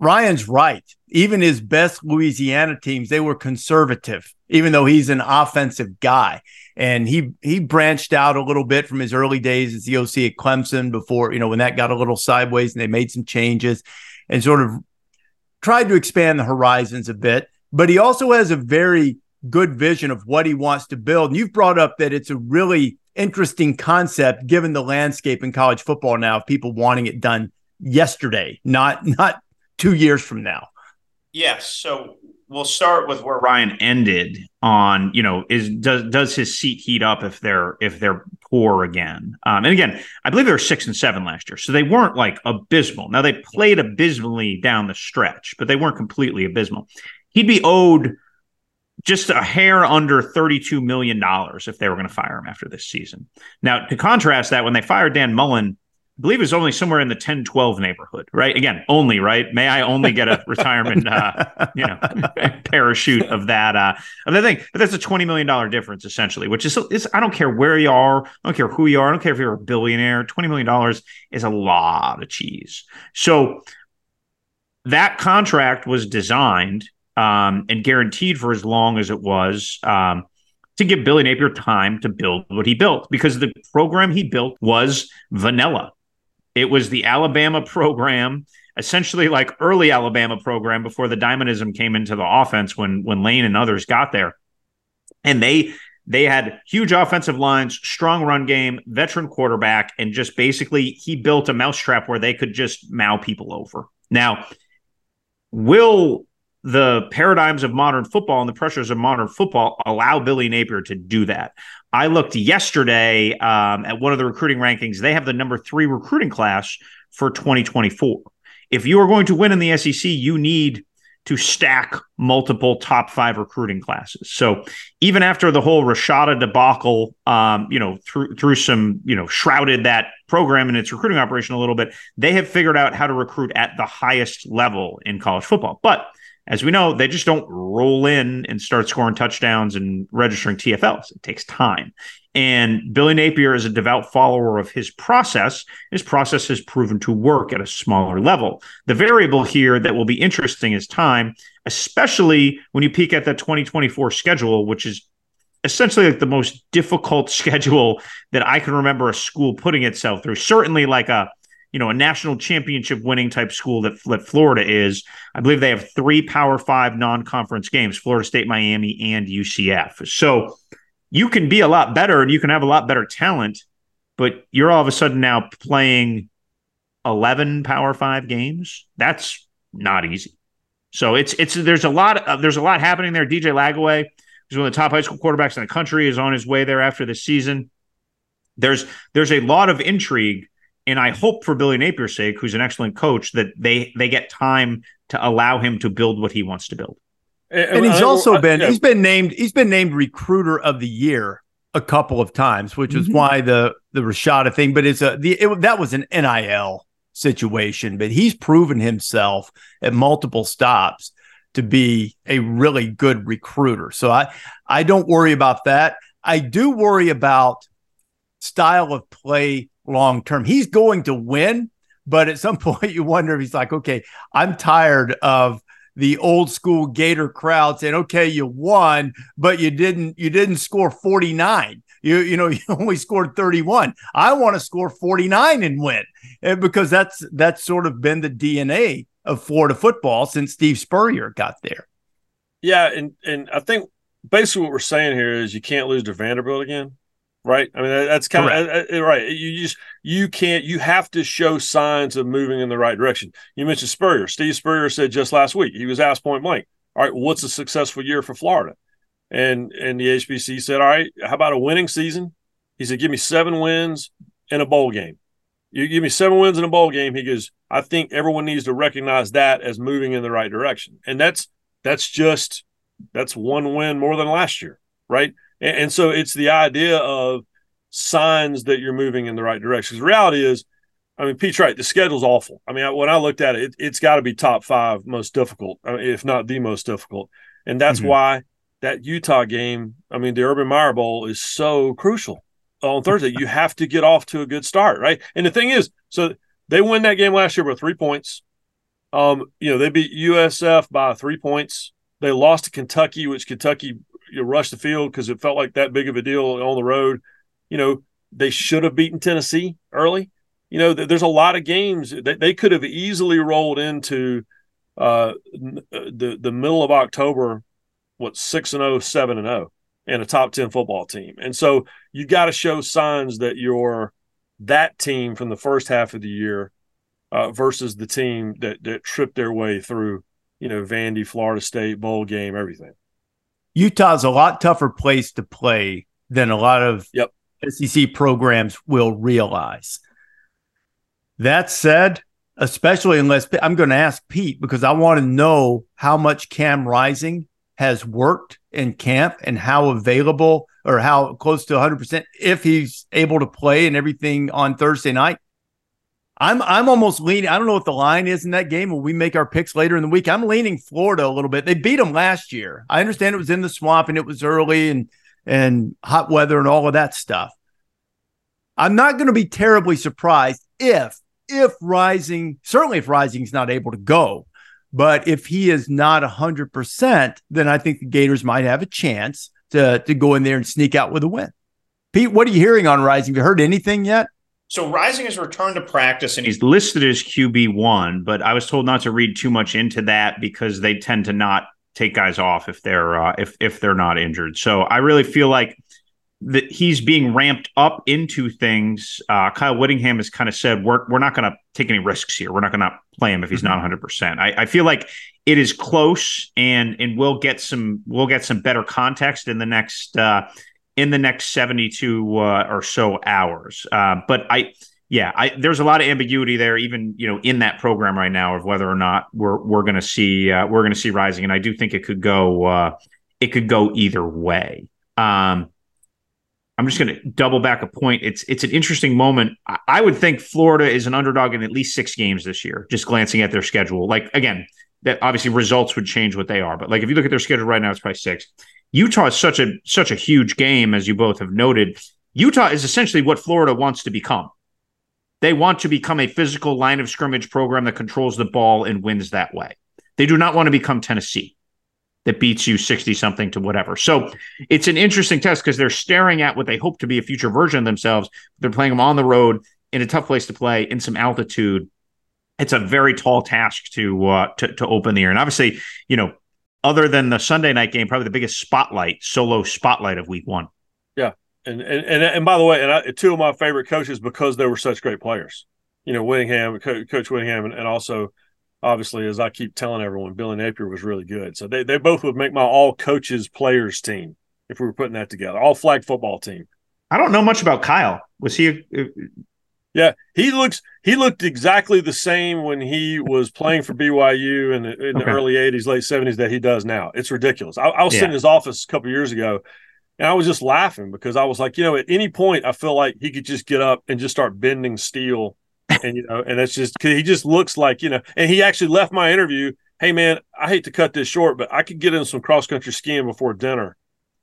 Ryan's right. Even his best Louisiana teams, they were conservative, even though he's an offensive guy. And he he branched out a little bit from his early days as the OC at Clemson before, you know, when that got a little sideways and they made some changes and sort of tried to expand the horizons a bit. But he also has a very good vision of what he wants to build. And you've brought up that it's a really interesting concept given the landscape in college football now of people wanting it done yesterday, not not two years from now. Yes. So we'll start with where Ryan ended on, you know, is does does his seat heat up if they're if they're poor again? Um, and again, I believe they were six and seven last year, so they weren't like abysmal. Now they played abysmally down the stretch, but they weren't completely abysmal. He'd be owed just a hair under $32 million if they were going to fire him after this season. Now, to contrast that, when they fired Dan Mullen, believe it's only somewhere in the 10, 12 neighborhood, right? Again, only, right? May I only get a <laughs> retirement, uh, you know, <laughs> parachute of that, uh, of that thing. But that's a $20 million difference essentially, which is, is, I don't care where you are. I don't care who you are. I don't care if you're a billionaire. $20 million is a lot of cheese. So that contract was designed um, and guaranteed for as long as it was, um, to give Billy Napier time to build what he built because the program he built was vanilla. It was the Alabama program, essentially like early Alabama program before the Diamondism came into the offense when when Lane and others got there. And they they had huge offensive lines, strong run game, veteran quarterback, and just basically he built a mousetrap where they could just mow people over. Now, will the paradigms of modern football and the pressures of modern football allow Billy Napier to do that? I looked yesterday um, at one of the recruiting rankings. They have the number three recruiting class for 2024. If you are going to win in the SEC, you need to stack multiple top five recruiting classes. So even after the whole Rashada debacle, um, you know, through through some, you know, shrouded that program and its recruiting operation a little bit, they have figured out how to recruit at the highest level in college football. But as we know, they just don't roll in and start scoring touchdowns and registering TFLs. It takes time. And Billy Napier is a devout follower of his process. His process has proven to work at a smaller level. The variable here that will be interesting is time, especially when you peek at the 2024 schedule, which is essentially like the most difficult <laughs> schedule that I can remember a school putting itself through. Certainly like a you know a national championship winning type school that, that Florida is. I believe they have three Power Five non-conference games: Florida State, Miami, and UCF. So you can be a lot better and you can have a lot better talent, but you're all of a sudden now playing 11 Power 5 games. That's not easy. So it's it's there's a lot of, there's a lot happening there. DJ Lagway, who's one of the top high school quarterbacks in the country, is on his way there after the season. There's there's a lot of intrigue, and I hope for Billy Napier's sake, who's an excellent coach, that they they get time to allow him to build what he wants to build. And he's also been he's been named he's been named recruiter of the year a couple of times, which is mm-hmm. why the the Rashada thing. But it's a the it, that was an NIL situation, but he's proven himself at multiple stops to be a really good recruiter. So I I don't worry about that. I do worry about style of play long term. He's going to win, but at some <laughs> point you wonder if he's like, okay, I'm tired of the old school Gator crowd saying, "Okay, you won, but you didn't you didn't score 49. You you know, <laughs> you only scored 31. I want to score 49 and win." Because that's that's sort of been the DNA of Florida football since Steve Spurrier got there. Yeah, and and I think basically what we're saying here is you can't lose to Vanderbilt again right? I mean, that's kind of uh, right. You just you can't. You have to show signs of moving in the right direction. You mentioned Spurrier. Steve Spurrier said just last week he was asked point blank, "All right, what's a successful year for Florida?" And and the HBC said, "All right, how about a winning season?" He said, "Give me seven wins in a bowl game." You give me seven wins in a bowl game. He goes, I think everyone needs to recognize that as moving in the right direction. And that's that's just that's one win more than last year, right? And, and so it's the idea of signs that you're moving in the right direction. The reality is, I mean, Pete's right. The schedule's awful. I mean, when I looked at it, it has got to be top five most difficult, I if not the most difficult. And that's mm-hmm. why that Utah game, I mean, the Urban Meyer Bowl is so crucial on Thursday. you have to get off to a good start, right? And the thing is, so they win that game last year by three points. Um, you know, they beat USF by three points. They lost to Kentucky, which Kentucky you rush the field because it felt like that big of a deal on the road. You know, they should have beaten Tennessee early. You know, there's a lot of games that they could have easily rolled into uh, the the middle of October, what six and 0, 7 and zero, oh, and a top ten football team. And so you got to show signs that you're that team from the first half of the year uh, versus the team that that tripped their way through, you know, Vandy, Florida State bowl game, everything. Utah's a lot tougher place to play than a lot of yep. SEC programs will realize. That said, especially unless I'm going to ask Pete because I want to know how much Cam Rising has worked in camp and how available or how close to 100% if he's able to play and everything on Thursday night. I'm I'm almost leaning. I don't know what the line is in that game when we make our picks later in the week. I'm leaning Florida a little bit. They beat them last year. I understand it was in the swamp and it was early and and hot weather and all of that stuff. I'm not going to be terribly surprised if if Rising certainly if Rising's not able to go, but if he is not 100%, then I think the Gators might have a chance to to go in there and sneak out with a win. Pete, what are you hearing on Rising? Have you heard anything yet? So Rising has returned to practice and he's listed as QB1, but I was told not to read too much into that because they tend to not take guys off if they're uh, if if they're not injured. So I really feel like that he's being ramped up into things. Uh, Kyle Whittingham has kind of said we're we're not going to take any risks here. We're not going to play him if he's mm-hmm. not 100. percent I, I feel like it is close, and and we'll get some we'll get some better context in the next uh, in the next 72 uh, or so hours. Uh, but I, yeah, I, there's a lot of ambiguity there, even you know, in that program right now of whether or not we're we're going to see uh, we're going to see rising, and I do think it could go uh, it could go either way. Um, I'm just going to double back a point. It's it's an interesting moment. I would think Florida is an underdog in at least six games this year. Just glancing at their schedule, like again, that obviously results would change what they are, but like if you look at their schedule right now, it's probably six. Utah is such a such a huge game, as you both have noted. Utah is essentially what Florida wants to become. They want to become a physical line of scrimmage program that controls the ball and wins that way. They do not want to become Tennessee that beats you 60 something to whatever. So it's an interesting test because they're staring at what they hope to be a future version of themselves. They're playing them on the road in a tough place to play in some altitude. It's a very tall task to uh, to, to open the year. And obviously, you know, other than the Sunday night game, probably the biggest spotlight, solo spotlight of week one. Yeah. And and and, and by the way, and I, two of my favorite coaches because they were such great players. You know, Whittingham, Coach Whittingham, and, and also obviously, as I keep telling everyone, Billy Napier was really good. So they, they both would make my all coaches players team if we were putting that together, all flag football team. I don't know much about Kyle. Was he? Yeah, he looks he looked exactly the same when he was playing for BYU in, the, in okay. the early '80s, late '70s that he does now. It's ridiculous. I, I was yeah. sitting in his office a couple years ago, and I was just laughing because I was like, you know, at any point, I feel like he could just get up and just start bending steel and you know, and that's just because he just looks like you know, and he actually left my interview. Hey man, I hate to cut this short, but I could get in some cross country skiing before dinner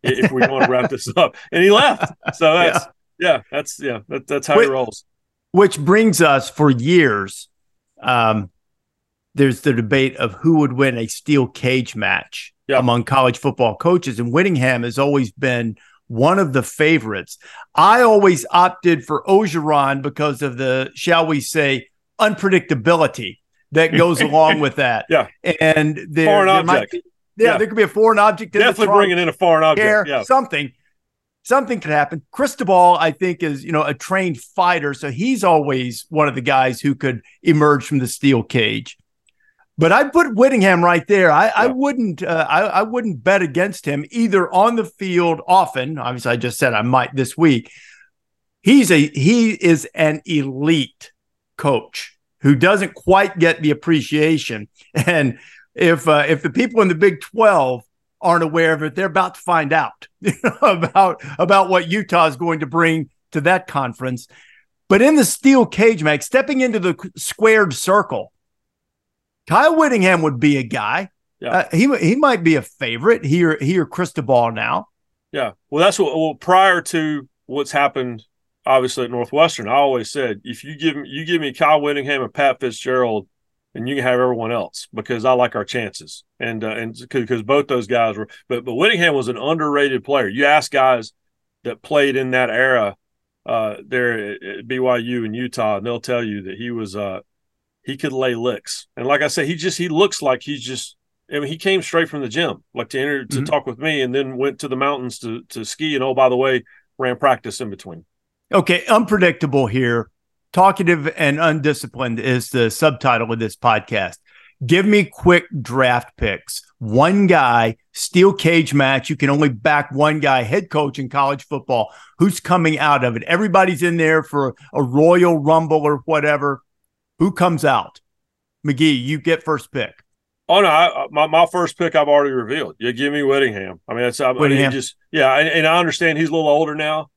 if we want to wrap this <laughs> up. And he left. So that's yeah, yeah that's yeah, that, that's how which, he rolls. Which brings us for years. Um, there's the debate of who would win a steel cage match among college football coaches, and Whittingham has always been one of the favorites. I always opted for Orgeron because of the, shall we say, unpredictability that goes <laughs> along with that. Yeah. And there, foreign there object. Be, yeah, yeah, there could be a foreign object. Definitely bringing in a foreign object. yeah. Something. Something could happen. Cristobal, I think, is you know a trained fighter, so he's always one of the guys who could emerge from the steel cage. But I'd put Whittingham right there. I, yeah. I wouldn't. Uh, I, I wouldn't bet against him either on the field often. Obviously, I just said I might this week. He's a he is an elite coach who doesn't quite get the appreciation. <laughs> And if uh, if the people in the Big Twelve aren't aware of it, they're about to find out <laughs> about about what Utah is going to bring to that conference. But in the steel cage, Max, stepping into the squared circle Kyle Whittingham would be a guy. Yeah. Uh, he he might be a favorite here here Cristobal now. Yeah. Well, that's what well prior to what's happened obviously at Northwestern, I always said if you give me you give me Kyle Whittingham and Pat Fitzgerald and you can have everyone else because I like our chances. And uh, and because both those guys were but but Whittingham was an underrated player. You ask guys that played in that era uh, there at BYU and Utah, and they'll tell you that he was uh, he could lay licks. And like I said, he just he looks like he's just. I mean, he came straight from the gym, like to enter to mm-hmm. talk with me, and then went to the mountains to to ski. And oh, by the way, ran practice in between. Okay, unpredictable here. Talkative and undisciplined is the subtitle of this podcast. Give me quick draft picks. One guy, steel cage match. You can only back one guy, head coach in college football. Who's coming out of it? Everybody's in there for a Royal Rumble or whatever. Who comes out? McGee, you get first pick. Oh no, I, uh, my my first pick I've already revealed. You give me Whittingham. I mean, that's I mean, just yeah, and, and, I understand he's a little older now.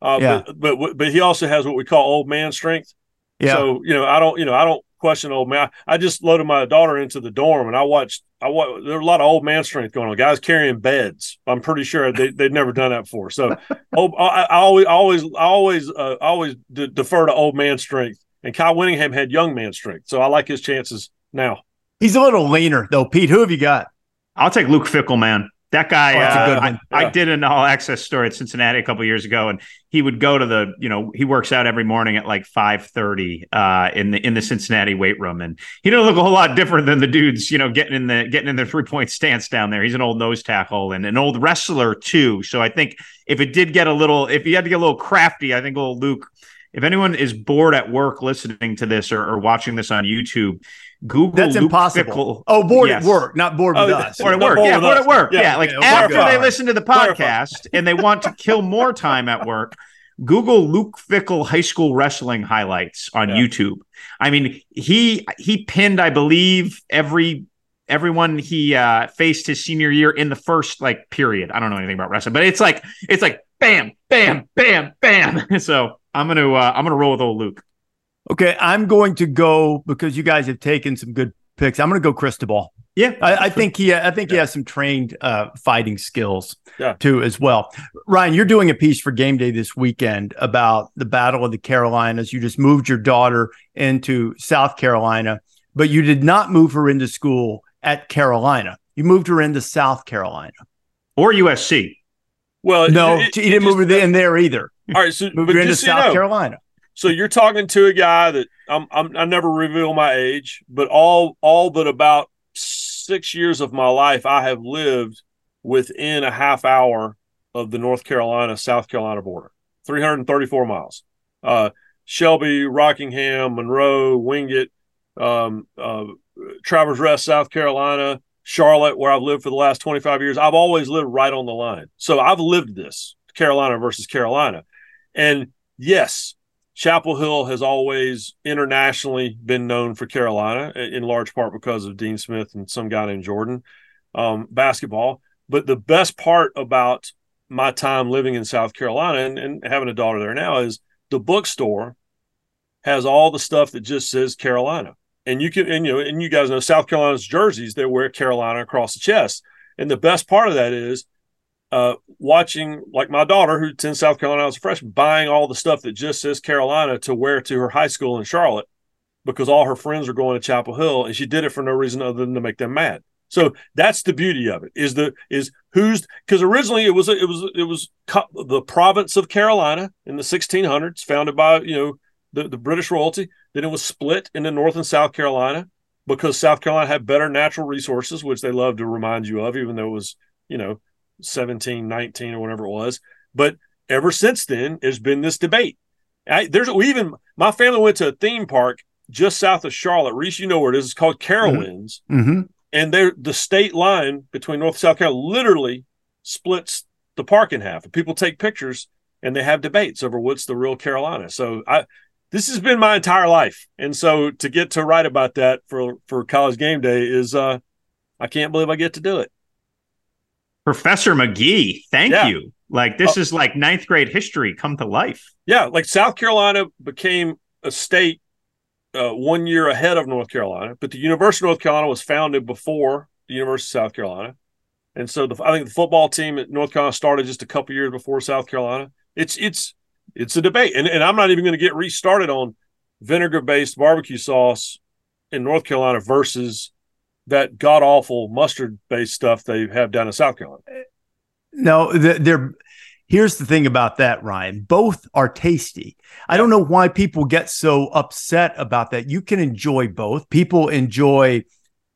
Uh, yeah. But, but but he also has what we call old man strength. Yeah. So you know, I don't you know I don't question old man. I, I just loaded my daughter into the dorm and I watched. I watched. There were a lot of old man strength going on. Guys carrying beds. I'm pretty sure they they'd never done that before. So, <laughs> oh, I, I always always always uh, always defer to old man strength and Kyle Whittingham had young man strength. So I like his chances now. He's a little leaner though. Pete, who have you got? I'll take Luke Fickell, man. That guy, oh, uh, I, yeah. I, did an all access story at Cincinnati a couple years ago, and he would go to the, you know, he works out every morning at like five thirty uh, in the in the Cincinnati weight room, and he don't look a whole lot different than the dudes, you know, getting in the getting in the three point stance down there. He's an old nose tackle and an old wrestler too. So I think if it did get a little, if he had to get a little crafty, I think old Luke if anyone is bored at work listening to this or, or watching this on YouTube, Google that's Luke impossible. Fickell. Oh, bored yes. at work, not bored with oh, us. Bored at work, yeah, bored at work. Yeah, yeah. like yeah, after they listen to the podcast and they want to kill more time at work, Google Luke Fickell high school wrestling highlights on yeah. YouTube. I mean, he he pinned, I believe, every everyone he uh, faced his senior year in the first like period. I don't know anything about wrestling, but it's like it's like bam, bam, bam, bam. <laughs> so I'm gonna uh, I'm gonna roll with old Luke. Okay, I'm going to go because you guys have taken some good picks. I'm going to go Cristobal. Yeah, I, I think he. I think yeah. he has some trained uh, fighting skills yeah. too, as well. Ryan, you're doing a piece for Game Day this weekend about the Battle of the Carolinas. You just moved your daughter into South Carolina, but you did not move her into school at Carolina. You moved her into South Carolina or USC. Well, no, it, you didn't move her in there either. All right, so moved her into South know, Carolina. So you're talking to a guy that I'm, I'm I never reveal my age, but all all but about six years of my life, I have lived within a half hour of the North Carolina South Carolina border, 334 miles. Uh, Shelby, Rockingham, Monroe, Wingate, um, uh, Travelers Rest, South Carolina, Charlotte, where I've lived for the last 25 years. I've always lived right on the line. So I've lived this Carolina versus Carolina. And yes, Chapel Hill has always internationally been known for Carolina, in large part because of Dean Smith and some guy named Jordan um, basketball. But the best part about my time living in South Carolina and, and having a daughter there now is the bookstore has all the stuff that just says Carolina. And you can, and you know, and you guys know South Carolina's jerseys, they wear Carolina across the chest. And the best part of that is uh, watching like my daughter who attends South Carolina as a freshman, buying all the stuff that just says Carolina to wear to her high school in Charlotte because all her friends are going to Chapel Hill, and she did it for no reason other than to make them mad. So that's the beauty of it. Is the is who's because originally it was it was it was the province of Carolina in the 1600s, founded by you know the, the British royalty. Then it was split into North and South Carolina because South Carolina had better natural resources, which they love to remind you of, even though it was you know 17, 19, or whatever it was. But ever since then, there's been this debate. I, there's we even my family went to a theme park just south of Charlotte. Rece, you know where it is. It's called Carowinds. Mm-hmm. mm-hmm. And there, the state line between North and South Carolina literally splits the park in half. And people take pictures and they have debates over what's the real Carolina. So I, this has been my entire life, and so to get to write about that for for college game day is, uh, I can't believe I get to do it. Professor McGee, thank yeah. you. Like this uh, is like ninth grade history come to life. Yeah, like South Carolina became a state uh, one year ahead of North Carolina, but the University of North Carolina was founded before the University of South Carolina, and so the, I think the football team at North Carolina started just a couple years before South Carolina. It's it's it's a debate, and and I'm not even going to get restarted on vinegar based barbecue sauce in North Carolina versus that god awful mustard based stuff they have down in South Carolina. No, they're. Here's the thing about that, Ryan. Both are tasty. I don't know why people get so upset about that. You can enjoy both. People enjoy,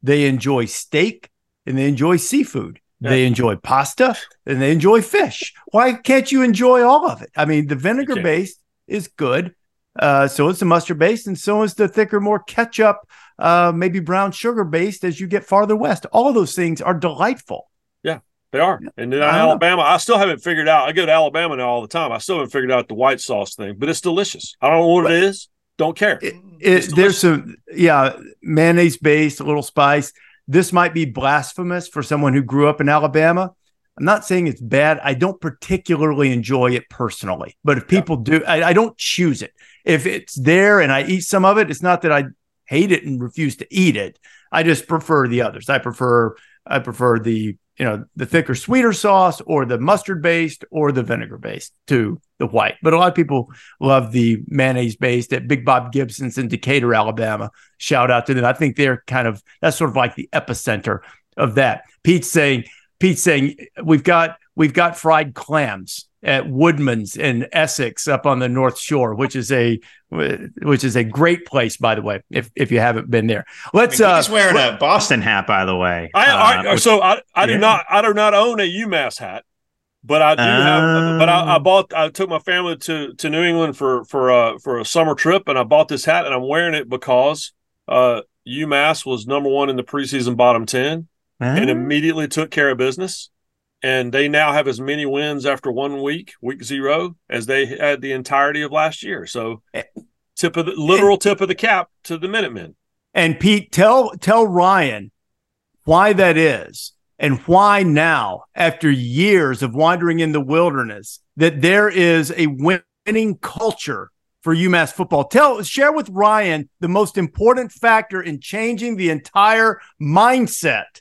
they enjoy steak and they enjoy seafood. Yeah. They enjoy pasta and they enjoy fish. Why can't you enjoy all of it? I mean, the vinegar based is good. Uh, so is the mustard based, and so is the thicker, more ketchup uh, maybe brown sugar based as you get farther west. All those things are delightful. Yeah, they are. And then I Alabama, know. I still haven't figured out. I go to Alabama now all the time. I still haven't figured out the white sauce thing, but it's delicious. I don't know what it is. Don't care. It, it, there's some, yeah, mayonnaise based, a little spice. This might be blasphemous for someone who grew up in Alabama. I'm not saying it's bad. I don't particularly enjoy it personally, but if people yeah. do, I, I, don't choose it. If it's there and I eat some of it, it's not that I hate it and refuse to eat it. I just prefer the others. I prefer I prefer the you know the thicker, sweeter sauce, or the mustard based, or the vinegar based to the white. But a lot of people love the mayonnaise based at Big Bob Gibson's in Decatur, Alabama. Shout out to them. I think they're kind of that's sort of like the epicenter of that. Pete's saying Pete's saying we've got we've got fried clams at Woodman's in Essex up on the North Shore, which is a which is a great place, by the way. If if you haven't been there, let's. I mean, he's uh, wearing a Boston hat, by the way. I, uh, I so I, I do not I do not own a UMass hat, but I do have. But I, I, oh. bought. I took my family to to New England for for a for a summer trip, and I bought this hat, and I'm wearing it because uh, UMass was number one in the preseason bottom ten, and oh. immediately took care of business and they now have as many wins after one week, week zero, as they had the entirety of last year. So, tip of the literal tip of the cap to the Minutemen. And Pete, tell tell Ryan why that is, and why now, after years of wandering in the wilderness, that there is a winning culture for UMass football. Tell share with Ryan the most important factor in changing the entire mindset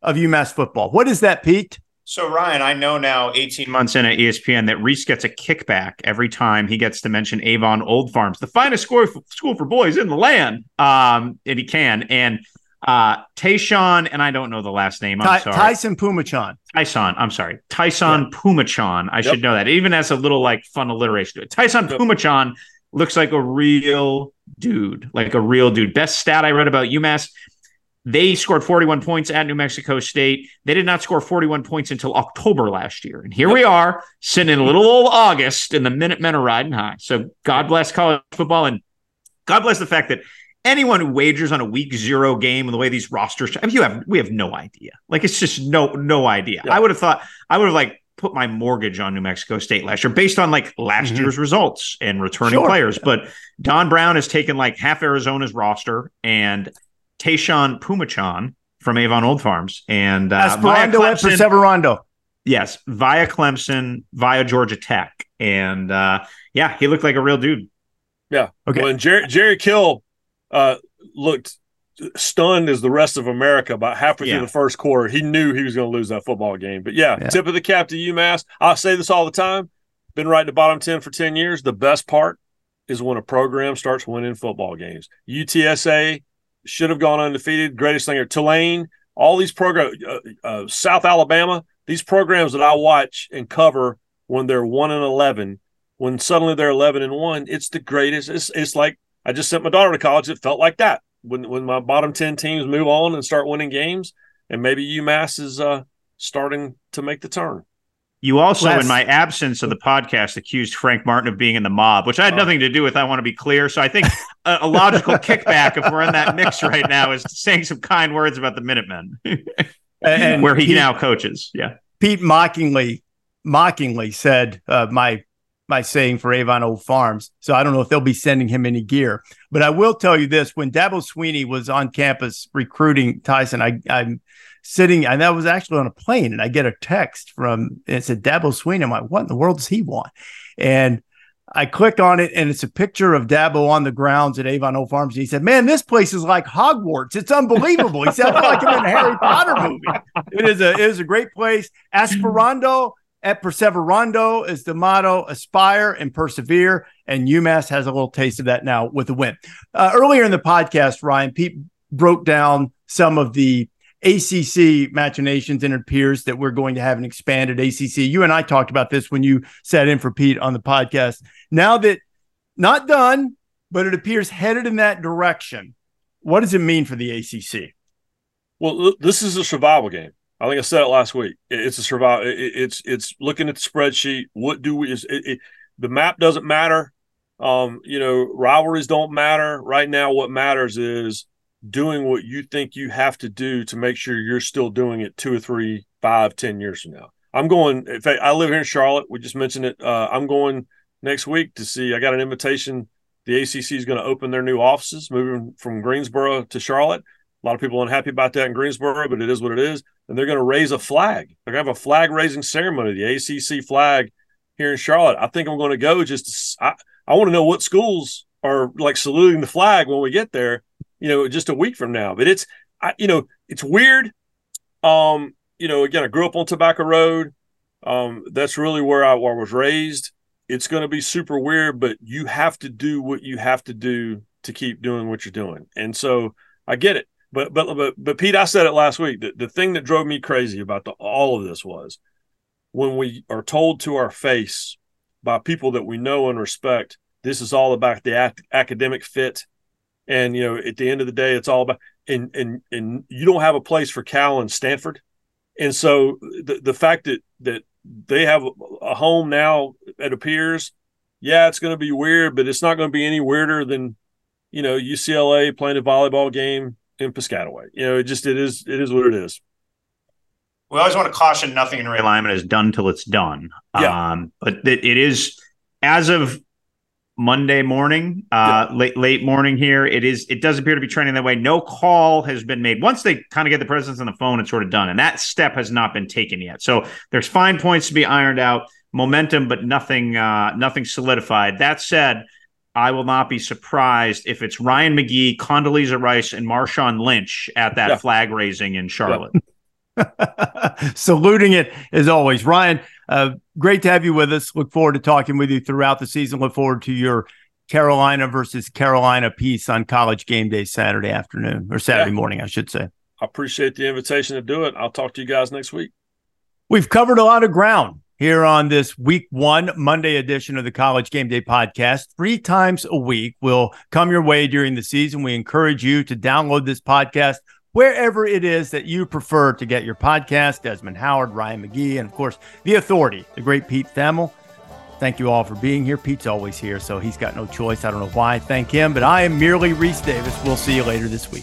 of UMass football. What is that, Pete? So Ryan, I know now 18 months in at ESPN that Rece gets a kickback every time he gets to mention Avon Old Farms, the finest school for, school for boys in the land. Um, and he can. And uh Tayshawn, and I don't know the last name. I'm Ty- sorry. Taisun Phommachanh. Taisun, I'm sorry. Taisun yeah. Phommachanh. I yep. should know that. It even has a little like fun alliteration to it. Taisun yep. Phommachanh looks like a real dude, like a real dude. Best stat I read about UMass. They scored 41 points at New Mexico State. They did not score 41 points until October last year. And here yep. we are, sitting in a little old August, and the Minutemen are riding high. So God bless college football. And God bless the fact that anyone who wagers on a week zero game and the way these rosters, I mean, you have we have no idea. Like it's just no no idea. Yeah. I would have thought I would have like put my mortgage on New Mexico State last year based on like last mm-hmm. year's results and returning sure. players. Yeah. But Don Brown has taken like half Arizona's roster and Tayshawn Phommachanh from Avon Old Farms and uh, Esperando at Perseverando. Yes, via Clemson, via Georgia Tech, and uh, yeah, he looked like a real dude. Yeah. Okay. Well, and Jerry, Jerry Kill uh, looked stunned as the rest of America about halfway yeah. through the first quarter. He knew he was going to lose that football game. But yeah, yeah, tip of the cap to UMass. I say this all the time. Been right to bottom 10 for 10 years. The best part is when a program starts winning football games. UTSA should have gone undefeated. Greatest thing, or Tulane, all these programs, uh, uh, South Alabama, these programs that I watch and cover when they're 1 and 11, when suddenly they're 11 and 1, it's the greatest. It's, it's like I just sent my daughter to college. It felt like that when when my bottom ten teams move on and start winning games, and maybe UMass is uh, starting to make the turn. You also, in my absence of the podcast, accused Frank Martin of being in the mob, which I had oh. nothing to do with. I want to be clear. So I think <laughs> a, a logical kickback, if we're in that mix right now, is saying some kind words about the Minutemen, and <laughs> where he Pete, now coaches. Yeah, Pete mockingly, mockingly said, uh, "My my saying for Avon Old Farms. So I don't know if they'll be sending him any gear. But I will tell you this when Dabo Swinney was on campus recruiting Taisun, I, I'm sitting, and that was actually on a plane, and I get a text from it said Dabo Swinney. I'm like, what in the world does he want? And I click on it, and it's a picture of Dabo on the grounds at Avon Old Farms. And he said, "Man, this place is like Hogwarts. It's unbelievable." He said, "I feel like I'm in a Harry Potter movie. It is a it is a great place. Esperando at Perseverando is the motto aspire and persevere. And UMass has a little taste of that now with a win. Uh, earlier in the podcast, Ryan, Pete broke down some of the ACC machinations and it appears that we're going to have an expanded ACC. You and I talked about this when you sat in for Pete on the podcast. Now that not done, but it appears headed in that direction, what does it mean for the ACC? Well, this is a survival game. I think I said it last week. It's a survival. It's it's looking at the spreadsheet. What do we? It, it, the map doesn't matter. Um, you know, rivalries don't matter right now. What matters is doing what you think you have to do to make sure you're still doing it two or three, five, ten years from now. I'm going. In fact, I live here in Charlotte. We just mentioned it. Uh, I'm going next week to see. I got an invitation. The ACC is going to open their new offices, moving from Greensboro to Charlotte. A lot of people unhappy about that in Greensboro, but it is what it is. And they're going to raise a flag. They're going to have a flag raising ceremony, the ACC flag here in Charlotte. I think I'm going to go just I, I want to know what schools are like saluting the flag when we get there, you know, just a week from now. But it's, I, you know, it's weird. Um, you know, again, I grew up on Tobacco Road. Um, that's really where I, where I was raised. It's going to be super weird, but you have to do what you have to do to keep doing what you're doing. And so I get it. But but but but Pete, I said it last week. The, the thing that drove me crazy about the, all of this was when we are told to our face by people that we know and respect, this is all about the ac- academic fit, and you know, at the end of the day, it's all about and and and you don't have a place for Cal and Stanford, and so the the fact that that they have a home now, it appears, yeah, it's going to be weird, but it's not going to be any weirder than you know UCLA playing a volleyball game in Piscataway. You know, it just it is it is what it is. We always want to caution nothing in realignment is done till it's done. Yeah. Um, but it, it is as of Monday morning, uh, yeah. late late morning here. It is. It does appear to be trending that way. No call has been made. Once they kind of get the presidents on the phone, it's sort of done, and that step has not been taken yet. So there's fine points to be ironed out, momentum, but nothing uh, nothing solidified. That said, I will not be surprised if it's Ryan McGee, Condoleezza Rice, and Marshawn Lynch at that Yeah. flag raising in Charlotte. <laughs> Saluting it as always. Ryan, uh, great to have you with us. Look forward to talking with you throughout the season. Look forward to your Carolina versus Carolina piece on college game day Saturday afternoon or Saturday Yeah. morning, I should say. I appreciate the invitation to do it. I'll talk to you guys next week. We've covered a lot of ground here on this week one Monday edition of the College Game Day podcast. Three times a week will come your way during the season. We encourage you to download this podcast wherever it is that you prefer to get your podcast. Desmond Howard, Ryan McGee, and of course, the authority, the great Pete Thamel. Thank you all for being here. Pete's always here, so he's got no choice. I don't know why. Thank him, but I am merely Rece Davis. We'll see you later this week.